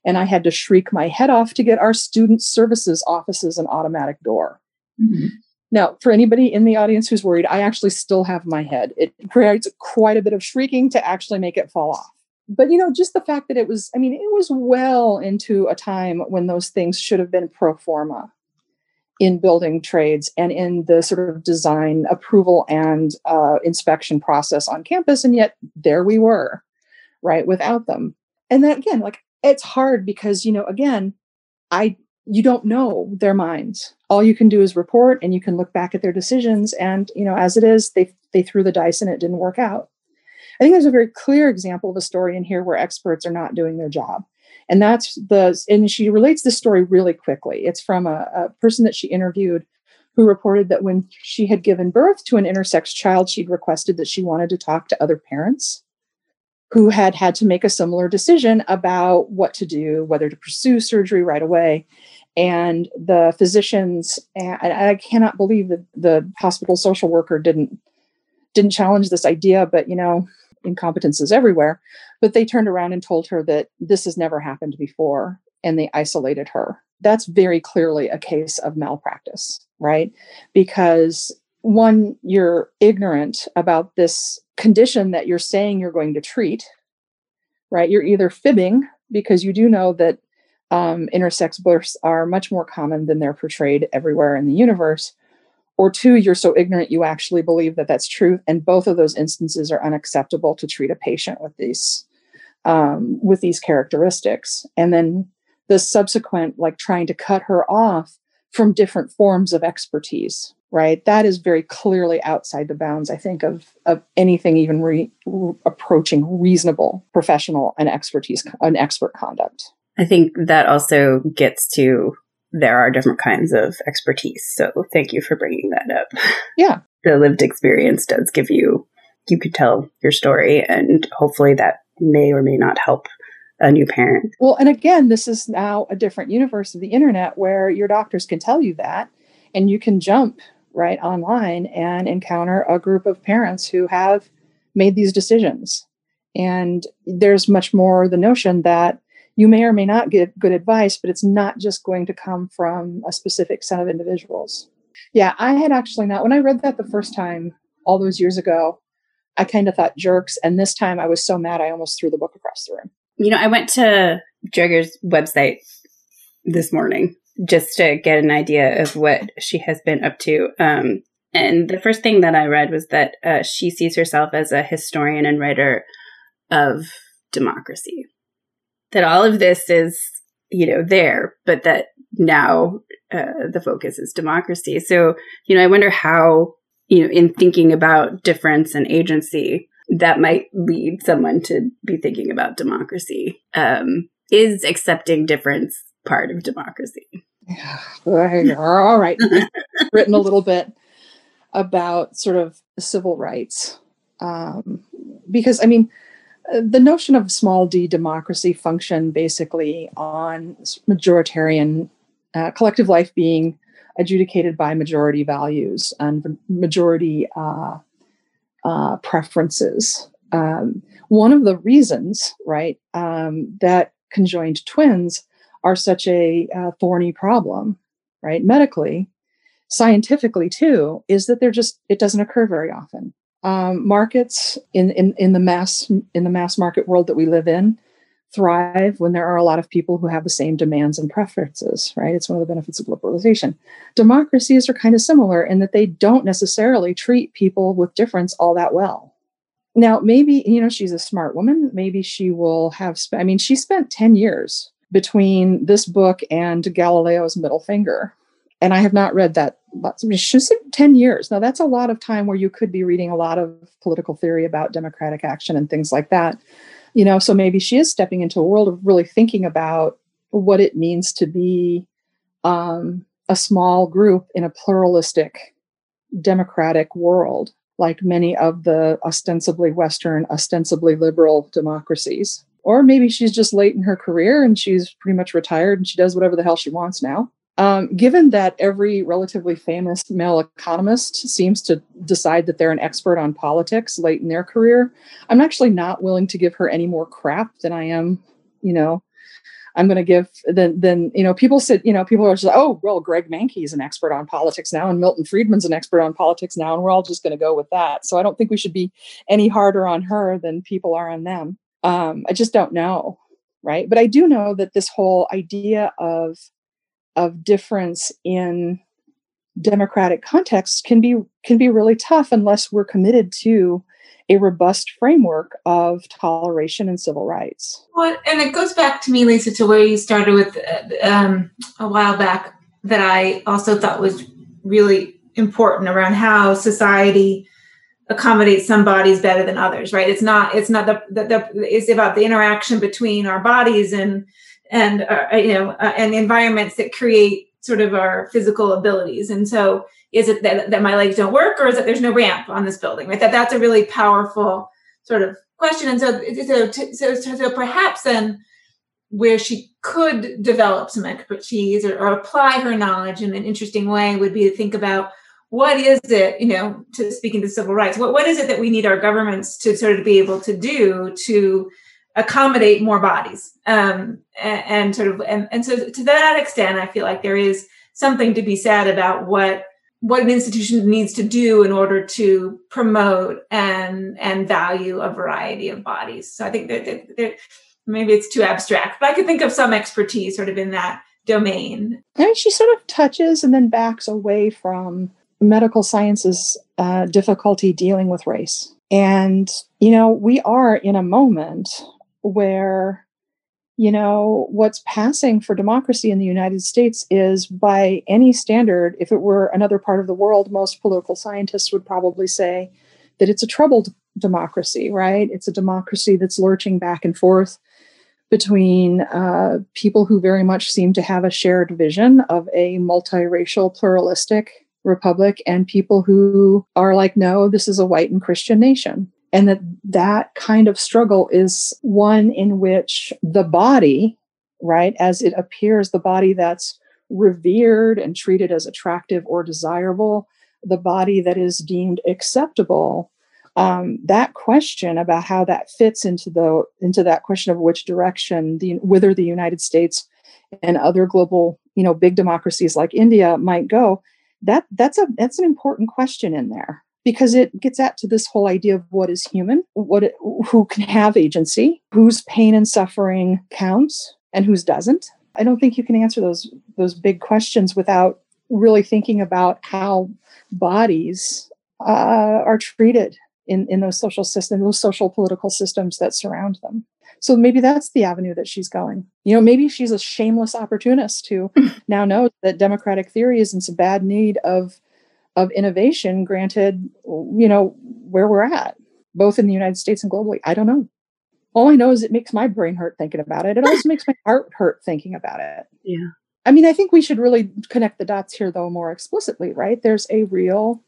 and i had to shriek my head off to get our student services offices an automatic door. Mm-hmm. now for anybody in the audience who's worried i actually still have my head. It creates quite a bit of shrieking to actually make it fall off. But you know just the fact that it was i mean it was well into a time when those things should have been pro forma in building trades and in the sort of design approval and uh, inspection process on campus and yet there we were right without them. And then again like it's hard because you know again i you don't know their minds all you can do is report and you can look back at their decisions and you know as it is they they threw the dice and it didn't work out I think there's a very clear example of a story in here where experts are not doing their job. And that's the, and she relates the story really quickly. It's from a, a person that she interviewed who reported that when she had given birth to an intersex child, she'd requested that she wanted to talk to other parents who had had to make a similar decision about what to do, whether to pursue surgery right away. And the physicians, and I cannot believe that the hospital social worker didn't didn't challenge this idea, but you know, incompetences everywhere. But they turned around and told her that this has never happened before and they isolated her. That's very clearly a case of malpractice, right? Because one, you're ignorant about this condition that you're saying you're going to treat, right? You're either fibbing because you do know that um, intersex births are much more common than they're portrayed everywhere in the universe, or two, you're so ignorant you actually believe that that's true. And both of those instances are unacceptable to treat a patient with these um, with these characteristics. And then the subsequent, like trying to cut her off from different forms of expertise, right? That is very clearly outside the bounds, I think, of of anything even re- approaching reasonable professional and expertise, an expert conduct. I think that also gets to there are different kinds of expertise. So thank you for bringing that up. Yeah. the lived experience does give you, you could tell your story, and hopefully that may or may not help a new parent. Well, and again, this is now a different universe of the internet where your doctors can tell you that, and you can jump right online and encounter a group of parents who have made these decisions. And there's much more the notion that you may or may not get good advice, but it's not just going to come from a specific set of individuals. Yeah, I had actually not, when I read that the first time all those years ago, I kind of thought jerks. And this time I was so mad, I almost threw the book across the room. You know, I went to Dreger's website this morning just to get an idea of what she has been up to. Um, and the first thing that I read was that uh, she sees herself as a historian and writer of democracy that all of this is, you know, there, but that now uh, the focus is democracy. So, you know, I wonder how, you know, in thinking about difference and agency, that might lead someone to be thinking about democracy. Um, is accepting difference part of democracy? Yeah. All right. Written a little bit about sort of civil rights. Um, because, I mean, the notion of small d democracy function basically on majoritarian uh, collective life being adjudicated by majority values and majority uh, uh, preferences. Um, one of the reasons, right, um, that conjoined twins are such a uh, thorny problem, right, medically, scientifically too, is that they're just, it doesn't occur very often um, markets in, in in the mass in the mass market world that we live in thrive when there are a lot of people who have the same demands and preferences, right? It's one of the benefits of liberalization. Democracies are kind of similar in that they don't necessarily treat people with difference all that well. Now, maybe, you know, she's a smart woman. Maybe she will have, sp- I mean, she spent 10 years between this book and Galileo's middle finger. And I have not read that. Said 10 years. Now, that's a lot of time where you could be reading a lot of political theory about democratic action and things like that you know so maybe she is stepping into a world of really thinking about what it means to be um, a small group in a pluralistic democratic world like many of the ostensibly western ostensibly liberal democracies or maybe she's just late in her career and she's pretty much retired and she does whatever the hell she wants now um, given that every relatively famous male economist seems to decide that they're an expert on politics late in their career, I'm actually not willing to give her any more crap than I am, you know, I'm going to give then then you know people said you know people are just like oh well Greg Mankiw is an expert on politics now and Milton Friedman's an expert on politics now and we're all just going to go with that. So I don't think we should be any harder on her than people are on them. Um, I just don't know, right? But I do know that this whole idea of of difference in democratic contexts can be can be really tough unless we're committed to a robust framework of toleration and civil rights. Well, and it goes back to me, Lisa, to where you started with um, a while back that I also thought was really important around how society accommodates some bodies better than others. Right? It's not. It's not the, the, the it's about the interaction between our bodies and and uh, uh, you know uh, and environments that create sort of our physical abilities and so is it that, that my legs don't work or is it there's no ramp on this building right that that's a really powerful sort of question and so so, so, so perhaps then where she could develop some expertise or, or apply her knowledge in an interesting way would be to think about what is it you know to speaking to civil rights what, what is it that we need our governments to sort of be able to do to accommodate more bodies? Um, and, and, sort of and, and so to that extent i feel like there is something to be said about what what an institution needs to do in order to promote and and value a variety of bodies. So i think that, that, maybe it's too abstract but i could think of some expertise sort of in that domain. I mean, she sort of touches and then backs away from medical science's uh, difficulty dealing with race. And you know we are in a moment where you know what's passing for democracy in the united states is by any standard if it were another part of the world most political scientists would probably say that it's a troubled democracy right? It's a democracy that's lurching back and forth between uh, people who very much seem to have a shared vision of a multiracial pluralistic republic and people who are like no this is a white and christian nation. And that that kind of struggle is one in which the body right as it appears the body that's revered and treated as attractive or desirable the body that is deemed acceptable um, that question about how that fits into the into that question of which direction the whether the united states and other global you know big democracies like india might go that that's a that's an important question in there because it gets at to this whole idea of what is human, what who can have agency, whose pain and suffering counts, and whose doesn't. I don't think you can answer those those big questions without really thinking about how bodies uh, are treated in in those social systems, those social political systems that surround them. So maybe that's the avenue that she's going. You know, maybe she's a shameless opportunist who now knows that democratic theory is in some bad need of of innovation granted you know where we're at both in the united states and globally. I don't know. All i know is it makes my brain hurt thinking about it. It also makes my heart hurt thinking about it. Yeah. I mean i think we should really connect the dots here though more explicitly right? There's a real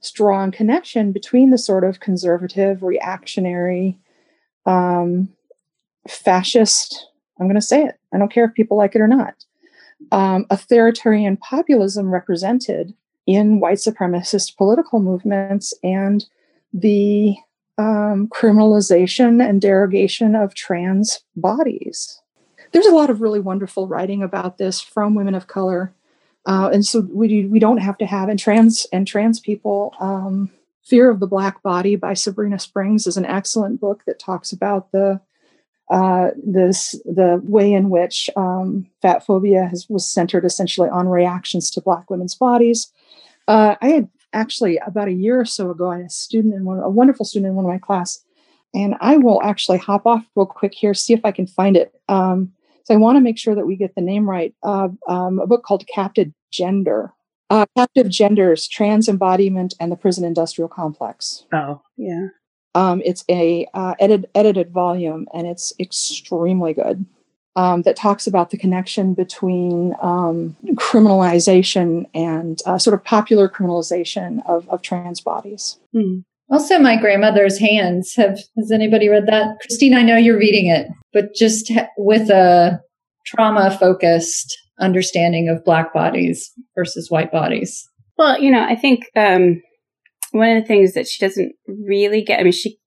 strong connection between the sort of conservative reactionary um, fascist i'm going to say it i don't care if people like it or not um, authoritarian populism represented in white supremacist political movements and the um, criminalization and derogation of trans bodies. There's a lot of really wonderful writing about this from women of color, uh, and so we we don't have to have and trans and trans people um, Fear of the Black Body by Sabrina Strings is an excellent book that talks about the uh, this the way in which um, fat phobia has, was centered essentially on reactions to Black women's bodies. Uh, I had actually about a year or so ago, I had a student in one, a wonderful student in one of my class, and I will actually hop off real quick here, see if I can find it. Um, so I want to make sure that we get the name right. Uh, um, a book called Captive Gender. Uh, Captive Genders, Trans Embodiment, and the Prison Industrial Complex. Oh, yeah. Um, it's a uh, edit, edited volume, and it's extremely good. Um, that talks about the connection between um, criminalization and uh, sort of popular criminalization of, of trans bodies. Hmm. Also, my grandmother's hands. Have has anybody read that? Christine, I know you're reading it, but just ha- with a trauma focused understanding of black bodies versus white bodies. Well, you know, I think um, one of the things that she doesn't really get, I mean, she,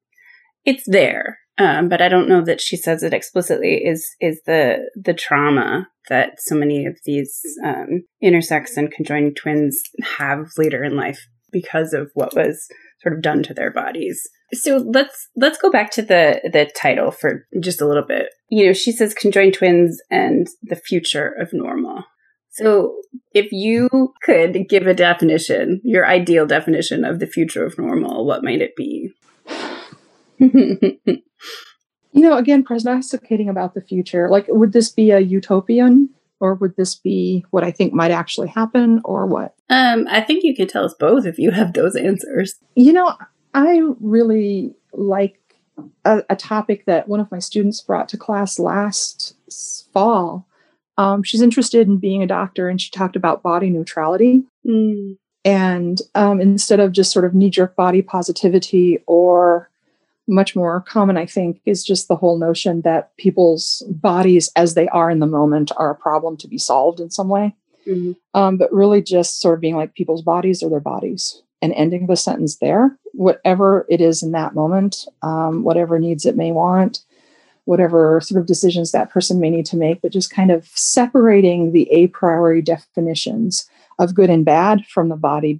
it's there, um, but I don't know that she says it explicitly. Is is the the trauma that so many of these um, intersex and conjoined twins have later in life because of what was sort of done to their bodies. So let's let's go back to the the title for just a little bit. You know, she says conjoined twins and the future of normal. So if you could give a definition, your ideal definition of the future of normal, what might it be? you know, again, prognosticating about the future, like would this be a utopian or would this be what I think might actually happen or what? Um, I think you can tell us both if you have those answers. You know, I really like a, a topic that one of my students brought to class last fall. Um, she's interested in being a doctor and she talked about body neutrality. Mm. And um, instead of just sort of knee jerk body positivity or much more common, I think, is just the whole notion that people's bodies as they are in the moment are a problem to be solved in some way. Mm-hmm. Um, but really just sort of being like people's bodies are their bodies and ending the sentence there, whatever it is in that moment, um, whatever needs it may want, whatever sort of decisions that person may need to make, but just kind of separating the a priori definitions of good and bad from the body,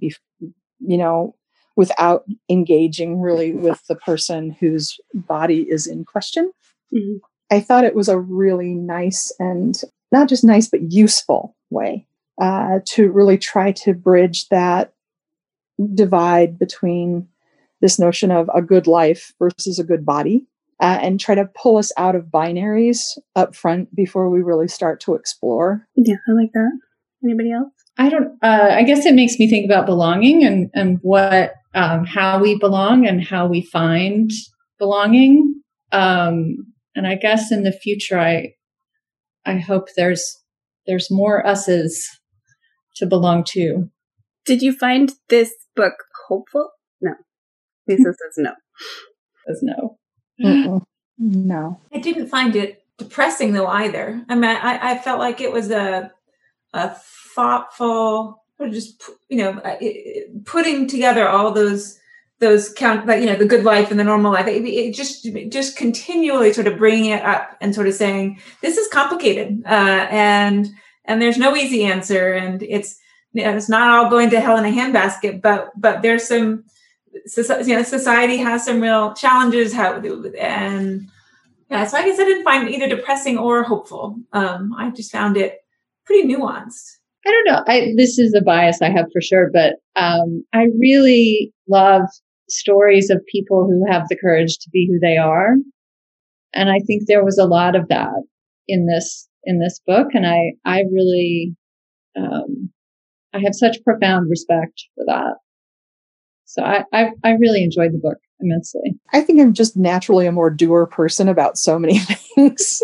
you know, without engaging really with the person whose body is in question. Mm-hmm. I thought it was a really nice and not just nice, but useful way uh, to really try to bridge that divide between this notion of a good life versus a good body uh, and try to pull us out of binaries up front before we really start to explore. Yeah, I like that. Anybody else? I don't. Uh, I guess it makes me think about belonging and and what um, how we belong and how we find belonging. Um, and I guess in the future, I I hope there's there's more us's to belong to. Did you find this book hopeful? No. Lisa says no. Says no. Mm-mm. No. I didn't find it depressing though either. I mean, I, I felt like it was a a thoughtful, or just you know, uh, putting together all those those count, like you know, the good life and the normal life. It, it just just continually sort of bringing it up and sort of saying this is complicated, uh, and and there's no easy answer, and it's you know, it's not all going to hell in a handbasket, but but there's some you know society has some real challenges how and yeah so i guess i didn't find it either depressing or hopeful. Um i just found it pretty nuanced. I don't know. I this is a bias i have for sure but um i really love stories of people who have the courage to be who they are. And i think there was a lot of that in this in this book and i i really um i have such profound respect for that so I, I, I really enjoyed the book immensely. I think I'm just naturally a more doer person about so many things.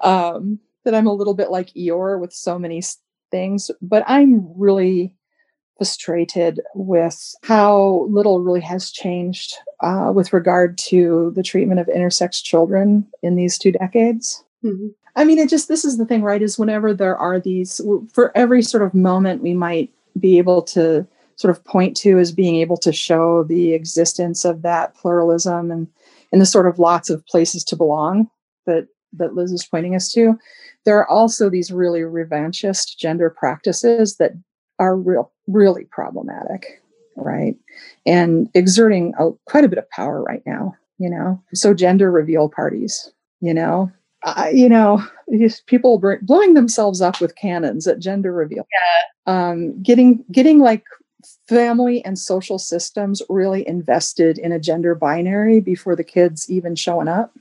um, that I'm a little bit like Eeyore with so many things, but I'm really frustrated with how little really has changed uh, with regard to the treatment of intersex children in these two decades. Mm-hmm. I mean, it just, this is the thing, right? Is whenever there are these, for every sort of moment we might be able to sort of point to as being able to show the existence of that pluralism and and the sort of lots of places to belong that that Liz is pointing us to. There are also these really revanchist gender practices that are real really problematic. right? And exerting a, quite a bit of power right now, you know? So, gender reveal parties, you know? Uh, you know, people blowing themselves up with cannons at gender reveal. Yeah. Um, getting, getting like family and social systems really invested in a gender binary before the kids even showing up.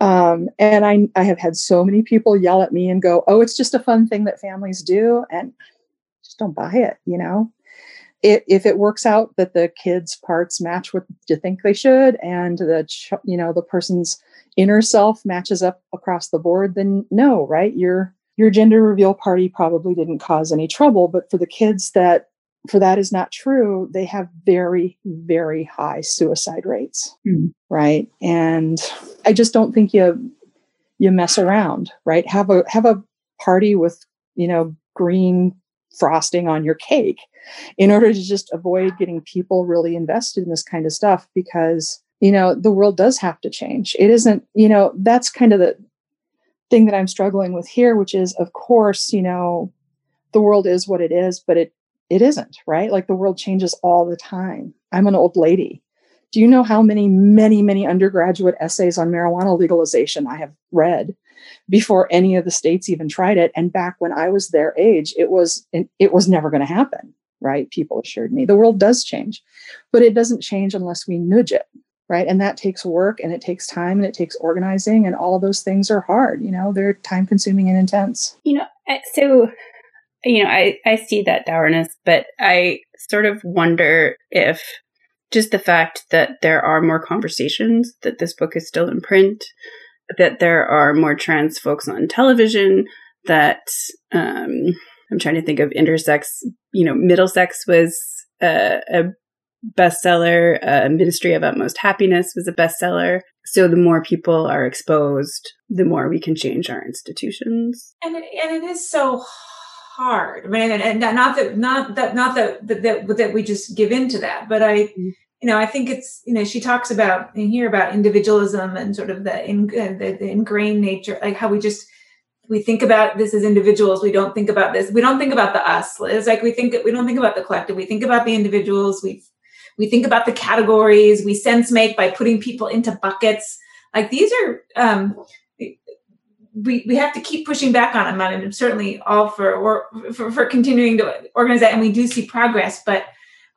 Um, and I, I have had so many people yell at me and go, "Oh, it's just a fun thing that families do," and just don't buy it. You know, it, if it works out that the kids' parts match what you think they should, and the you know the person's inner self matches up across the board, then no, right? Your your gender reveal party probably didn't cause any trouble, but for the kids that for that is not true, they have very, very high suicide rates. Mm. Right. And I just don't think you you mess around, right? Have a have a party with, you know, green frosting on your cake in order to just avoid getting people really invested in this kind of stuff because you know the world does have to change it isn't you know that's kind of the thing that i'm struggling with here which is of course you know the world is what it is but it it isn't, right? Like the world changes all the time. I'm an old lady. Do you know how many, many, many undergraduate essays on marijuana legalization I have read before any of the states even tried it? And back when I was their age, it was it was never going to happen, right? People assured me the world does change, but it doesn't change unless we nudge it, right? And that takes work and it takes time and it takes organizing, and all those things are hard. You know, they're time consuming and intense. You know, so you know, I, I see that dourness, but I sort of wonder if just the fact that there are more conversations, that this book is still in print, that there are more trans folks on television, that um, I'm trying to think of intersex, you know, Middlesex was a, a bestseller, uh, Ministry of Utmost Happiness was a bestseller. So the more people are exposed, the more we can change our institutions. And it, and it is so hard. I mean, and, and not that, not that, not that, that, that, that we just give in to that, but I, mm-hmm. you know, I think it's, you know, she talks about in here about individualism and sort of the, in, uh, the, the ingrained nature, like how we just, we think about this as individuals. We don't think about this. We don't think about the us. It's like we think we don't think about the collective. We think about the individuals. We we think about the categories. We sense make by putting people into buckets. Like these are um, we, we have to keep pushing back on them and I'm certainly all for, or for for continuing to organize that and we do see progress but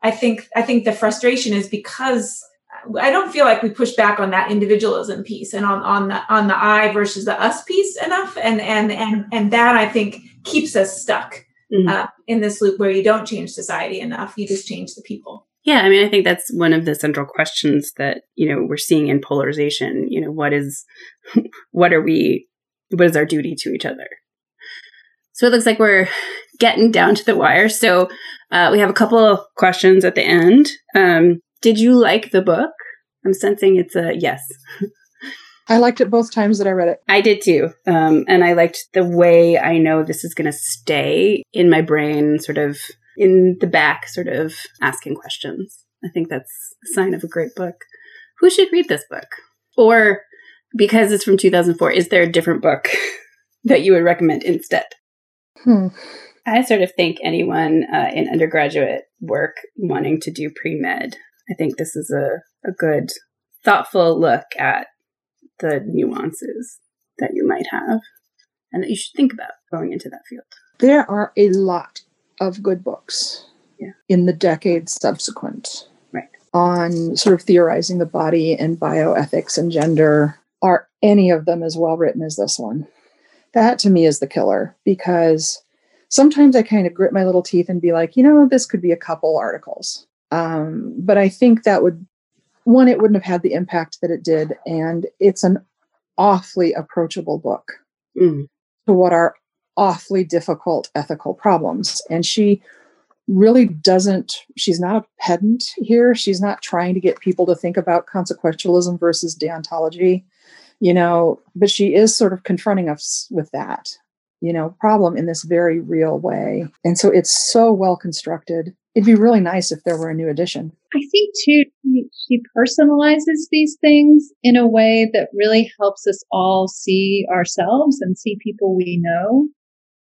I think I think the frustration is because I don't feel like we push back on that individualism piece and on on the on the I versus the us piece enough and and and and that I think keeps us stuck mm-hmm. uh, in this loop where you don't change society enough you just change the people yeah, I mean, I think that's one of the central questions that you know we're seeing in polarization. You know, what is, what are we what is our duty to each other. So it looks like we're getting down to the wire. So uh, we have a couple of questions at the end. Um, did you like the book? I'm sensing it's a yes. I liked it both times that I read it. I did too. Um, and I liked the way I know this is going to stay in my brain, sort of in the back, sort of asking questions. I think that's a sign of a great book. Who should read this book? Or because it's from 2004, is there a different book that you would recommend instead? Hmm. I sort of think anyone uh, in undergraduate work wanting to do pre med, I think this is a, a good, thoughtful look at the nuances that you might have and that you should think about going into that field. There are a lot of good books yeah. in the decades subsequent right. on sort of theorizing the body and bioethics and gender are any of them as well written as this one. That to me is the killer because sometimes I kind of grit my little teeth and be like, you know, this could be a couple articles. Um, but I think that would, one, it wouldn't have had the impact that it did. And it's an awfully approachable book mm. to what are awfully difficult ethical problems. And she really doesn't, she's not a pedant here. She's not trying to get people to think about consequentialism versus deontology you know but she is sort of confronting us with that you know problem in this very real way. And so it's so well constructed. It'd be really nice if there were a new edition i think too she personalizes these things in a way that really helps us all see ourselves and see people we know.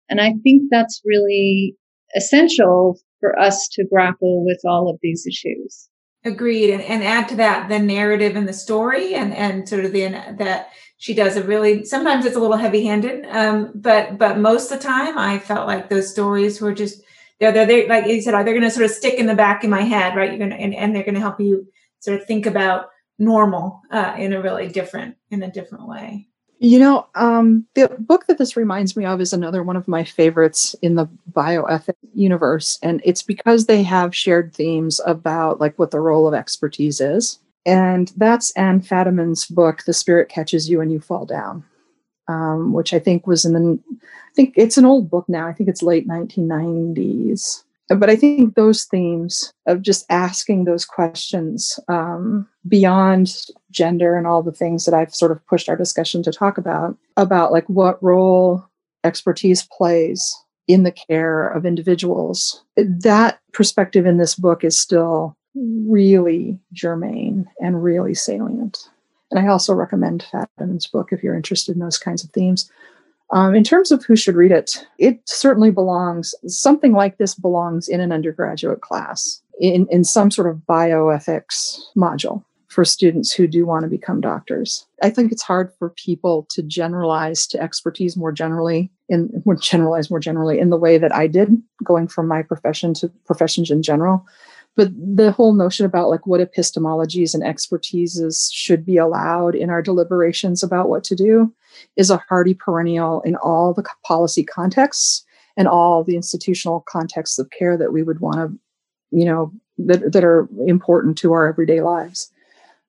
And i think that's really essential for us to grapple with all of these issues. Agreed. And, and add to that the narrative and the story and, and sort of the, that she does a really, sometimes it's a little heavy handed. Um, but, but most of the time I felt like those stories were just, they're, they're, they're like you said, they're going to sort of stick in the back of my head, right? You're going to, and, and they're going to help you sort of think about normal, uh, in a really different, in a different way. You know, um, the book that this reminds me of is another one of my favorites in the bioethic universe. And it's because they have shared themes about like what the role of expertise is. And that's Anne Fadiman's book, The Spirit Catches You and You Fall Down, um, which I think was in the, I think it's an old book now. I think it's late 1990s but I think those themes of just asking those questions um, beyond gender and all the things that I've sort of pushed our discussion to talk about, about like what role expertise plays in the care of individuals, that perspective in this book is still really germane and really salient. And I also recommend Fadiman's book if you're interested in those kinds of themes. Um, in terms of who should read it, it certainly belongs, something like this belongs in an undergraduate class in, in some sort of bioethics module for students who do want to become doctors. I think it's hard for people to generalize to expertise more generally in more generalize more generally in the way that I did going from my profession to professions in general but the whole notion about like what epistemologies and expertises should be allowed in our deliberations about what to do is a hardy perennial in all the policy contexts and all the institutional contexts of care that we would want to you know that, that are important to our everyday lives.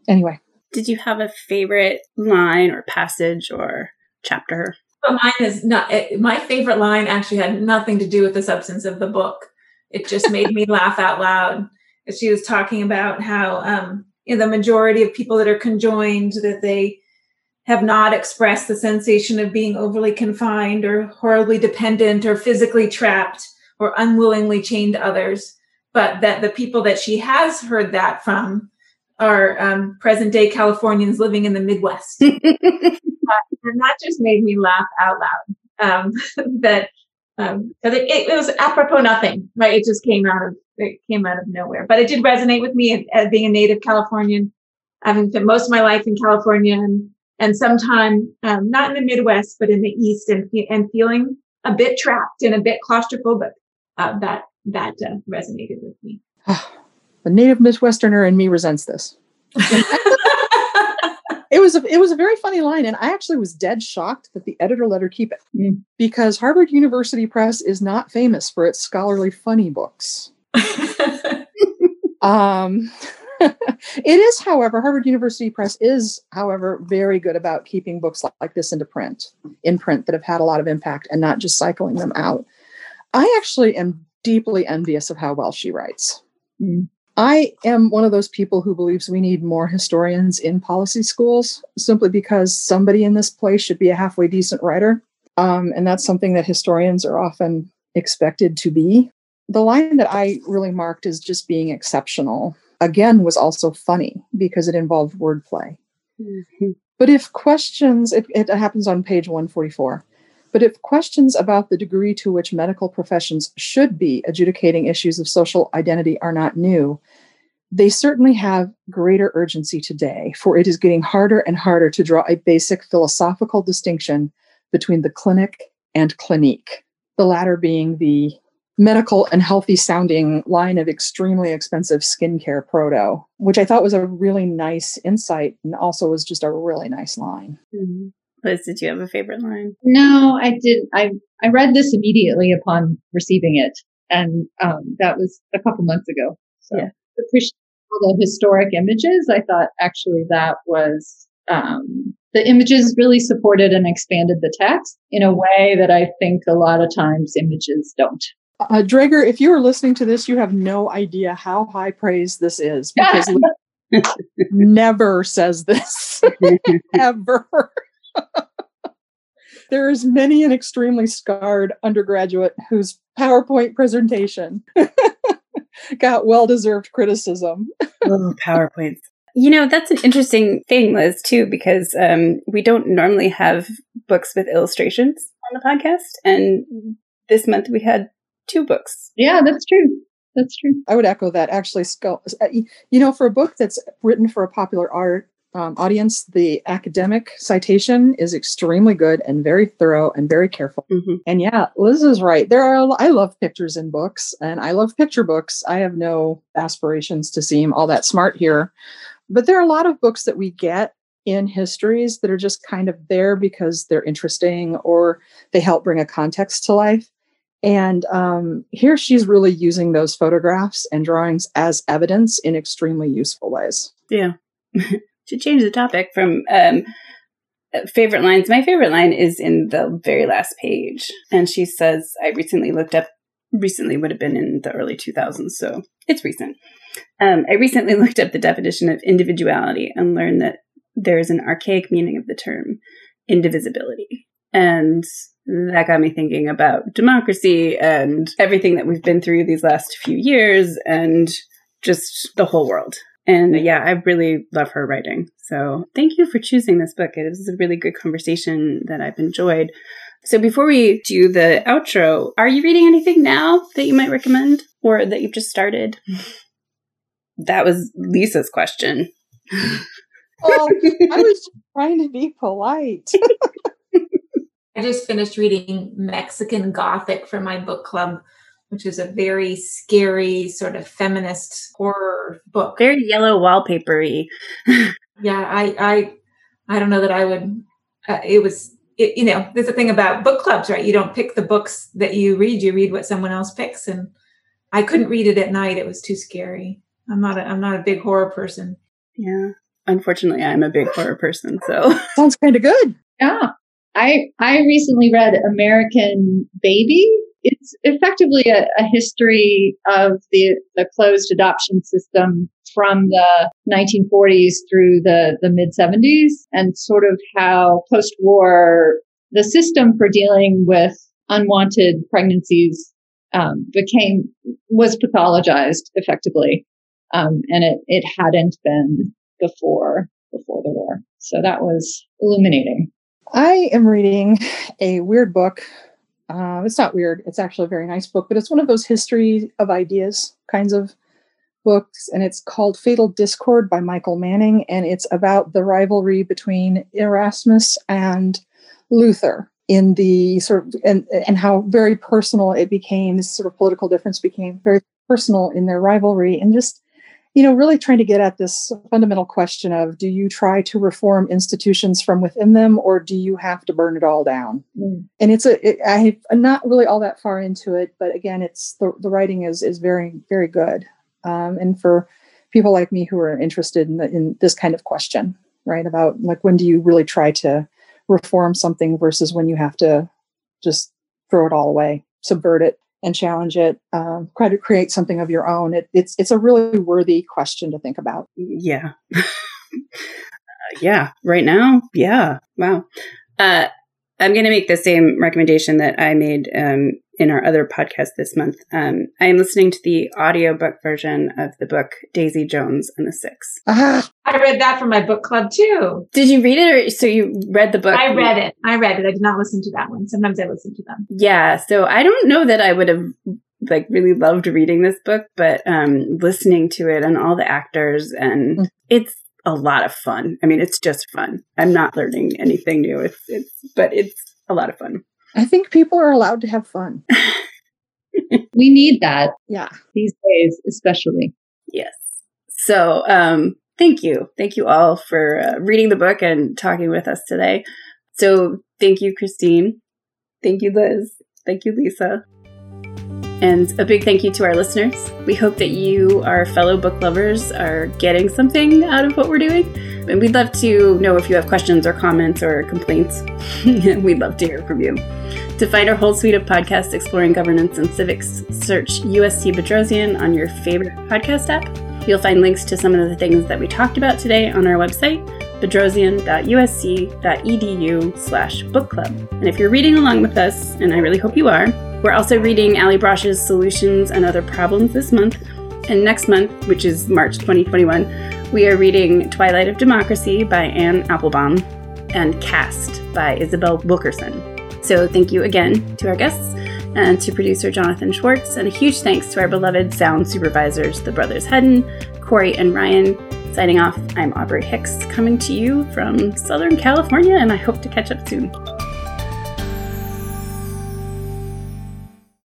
Anyway. Did you have a favorite line or passage or chapter? But mine is not eh, my favorite line actually had nothing to do with the substance of the book. It just made me laugh out loud she was talking about how um, you know, the majority of people that are conjoined that they have not expressed the sensation of being overly confined or horribly dependent or physically trapped or unwillingly chained to others but that the people that she has heard that from are um, present day californians living in the midwest. And that just made me laugh out loud um, that um, it, it, it was apropos nothing right it just came out of it came out of nowhere. But it did resonate with me as being a native Californian, having spent most of my life in California and, and sometime um, not in the Midwest, but in the East and, and feeling a bit trapped and a bit claustrophobic. Uh, that that uh, resonated with me. the native Midwesterner in me resents this. it was a it was a very funny line, and I actually was dead shocked that the editor let her keep it mm. because Harvard University Press is not famous for its scholarly funny books. um, it is, however, Harvard University Press is, however, very good about keeping books like this into print, in print that have had a lot of impact and not just cycling them out. I actually am deeply envious of how well she writes. Mm. I am one of those people who believes we need more historians in policy schools simply because somebody in this place should be a halfway decent writer. Um, and that's something that historians are often expected to be the line that I really marked as just being exceptional, again, was also funny because it involved wordplay. Mm-hmm. But if questions, it, it happens on page 144. But if questions about the degree to which medical professions should be adjudicating issues of social identity are not new, they certainly have greater urgency today, for it is getting harder and harder to draw a basic philosophical distinction between the clinic and clinique, the latter being the medical and healthy sounding line of extremely expensive skincare proto, which I thought was a really nice insight and also was just a really nice line. Mm-hmm. Liz, did you have a favorite line? No, I did. I I read this immediately upon receiving it, and um, that was a couple months ago. So yeah. appreciate all the historic images. I thought actually that was um, the images really supported and expanded the text in a way that I think a lot of times images don't. Uh, Dreger, if you are listening to this, you have no idea how high praise this is because never says this ever. There is many an extremely scarred undergraduate whose PowerPoint presentation got well deserved criticism. oh, PowerPoints. You know, that's an interesting thing, Liz, too, because um, we don't normally have books with illustrations on the podcast. And this month we had two books. Yeah, that's true. that's true. I would echo that. Actually, uh, you know, for a book that's written for a popular art um, audience, the academic citation is extremely good and very thorough and very careful. Mm-hmm. And yeah, Liz is right. There are I love pictures in books, and I love picture books. I have no aspirations to seem all that smart here, but there are a lot of books that we get in histories that are just kind of there because they're interesting or they help bring a context to life. And um, here she's really using those photographs and drawings as evidence in extremely useful ways. Yeah. to change the topic from um, favorite lines, my favorite line is in the very last page. And she says, I recently looked up, recently would have been in the early 2000s, so it's recent. Um, I recently looked up the definition of individuality and learned that there is an archaic meaning of the term indivisibility. And that got me thinking about democracy and everything that we've been through these last few years and just the whole world. And yeah, I really love her writing. So thank you for choosing this book. It was a really good conversation that I've enjoyed. So before we do the outro, are you reading anything now that you might recommend or that you've just started? That was Lisa's question. oh, I was trying to be polite. I just finished reading Mexican Gothic for my book club which is a very scary sort of feminist horror book. Very yellow wallpapery. yeah, I, I, I don't know that I would. Uh, it was, it, you know, there's a thing about book clubs, right? You don't pick the books that you read; you read what someone else picks. And I couldn't read it at night; it was too scary. I'm not. A, I'm not a big horror person. Yeah, unfortunately, I'm a big horror person. So sounds kind of good. Yeah, I I recently read American Baby it's effectively a, a history of the, the closed adoption system from the 1940s through the, the mid 70s and sort of how post war the system for dealing with unwanted pregnancies um, became was pathologized effectively um, and it, it hadn't been before before the war. So that was illuminating. I am reading a weird book uh, it's not weird. It's actually a very nice book, but it's one of those history of ideas kinds of books, and it's called Fatal Discord by Michael Massing, and it's about the rivalry between Erasmus and Luther in the sort of and and how very personal it became. This sort of political difference became very personal in their rivalry, and just you know, really trying to get at this fundamental question of do you try to reform institutions from within them or do you have to burn it all down? Mm. And it's a, it, I, I'm not really all that far into it, but again, it's the, the writing is, is very, very good. Um, and for people like me who are interested in, the, in this kind of question, right? About like, when do you really try to reform something versus when you have to just throw it all away, subvert it, and challenge it, um, try to create something of your own. It, it's it's a really worthy question to think about. Yeah, uh, yeah. Right now, yeah. Wow. Uh, I'm going to make the same recommendation that I made um, in our other podcast this month. Um, I am listening to the audiobook version of the book Daisy Jones and the Six. Uh-huh. I read that for my book club too. Did you read it or so you read the book? I read it. I read it. I did not listen to that one. Sometimes I listen to them. Yeah. So I don't know that I would have like really loved reading this book, but um listening to it and all the actors and mm. it's a lot of fun. I mean, it's just fun. I'm not learning anything new. It's it's but it's a lot of fun. I think people are allowed to have fun. we need that. Yeah. These days, especially. Yes. So, um, thank you. Thank you all for uh, reading the book and talking with us today. So, thank you, Christine. Thank you, Liz. Thank you, Lisa. And a big thank you to our listeners. We hope that you, our fellow book lovers, are getting something out of what we're doing. And we'd love to know if you have questions or comments or complaints. we'd love to hear from you. To find our whole suite of podcasts exploring governance and civics, search USC Bedrosian on your favorite podcast app. You'll find links to some of the things that we talked about today on our website, bedrosian.usc.edu slash book club. And if you're reading along with us, and I really hope you are, we're also reading Allie Brosh's Solutions and Other Problems this month. And next month, which is March 2021, we are reading Twilight of Democracy by Anne Applebaum and Caste by Isabel Wilkerson. So thank you again to our guests, and to producer Jonathan Schwartz, and a huge thanks to our beloved sound supervisors, the brothers Hedden, Corey, and Ryan. Signing off, I'm Aubrey Hicks, coming to you from Southern California, and I hope to catch up soon.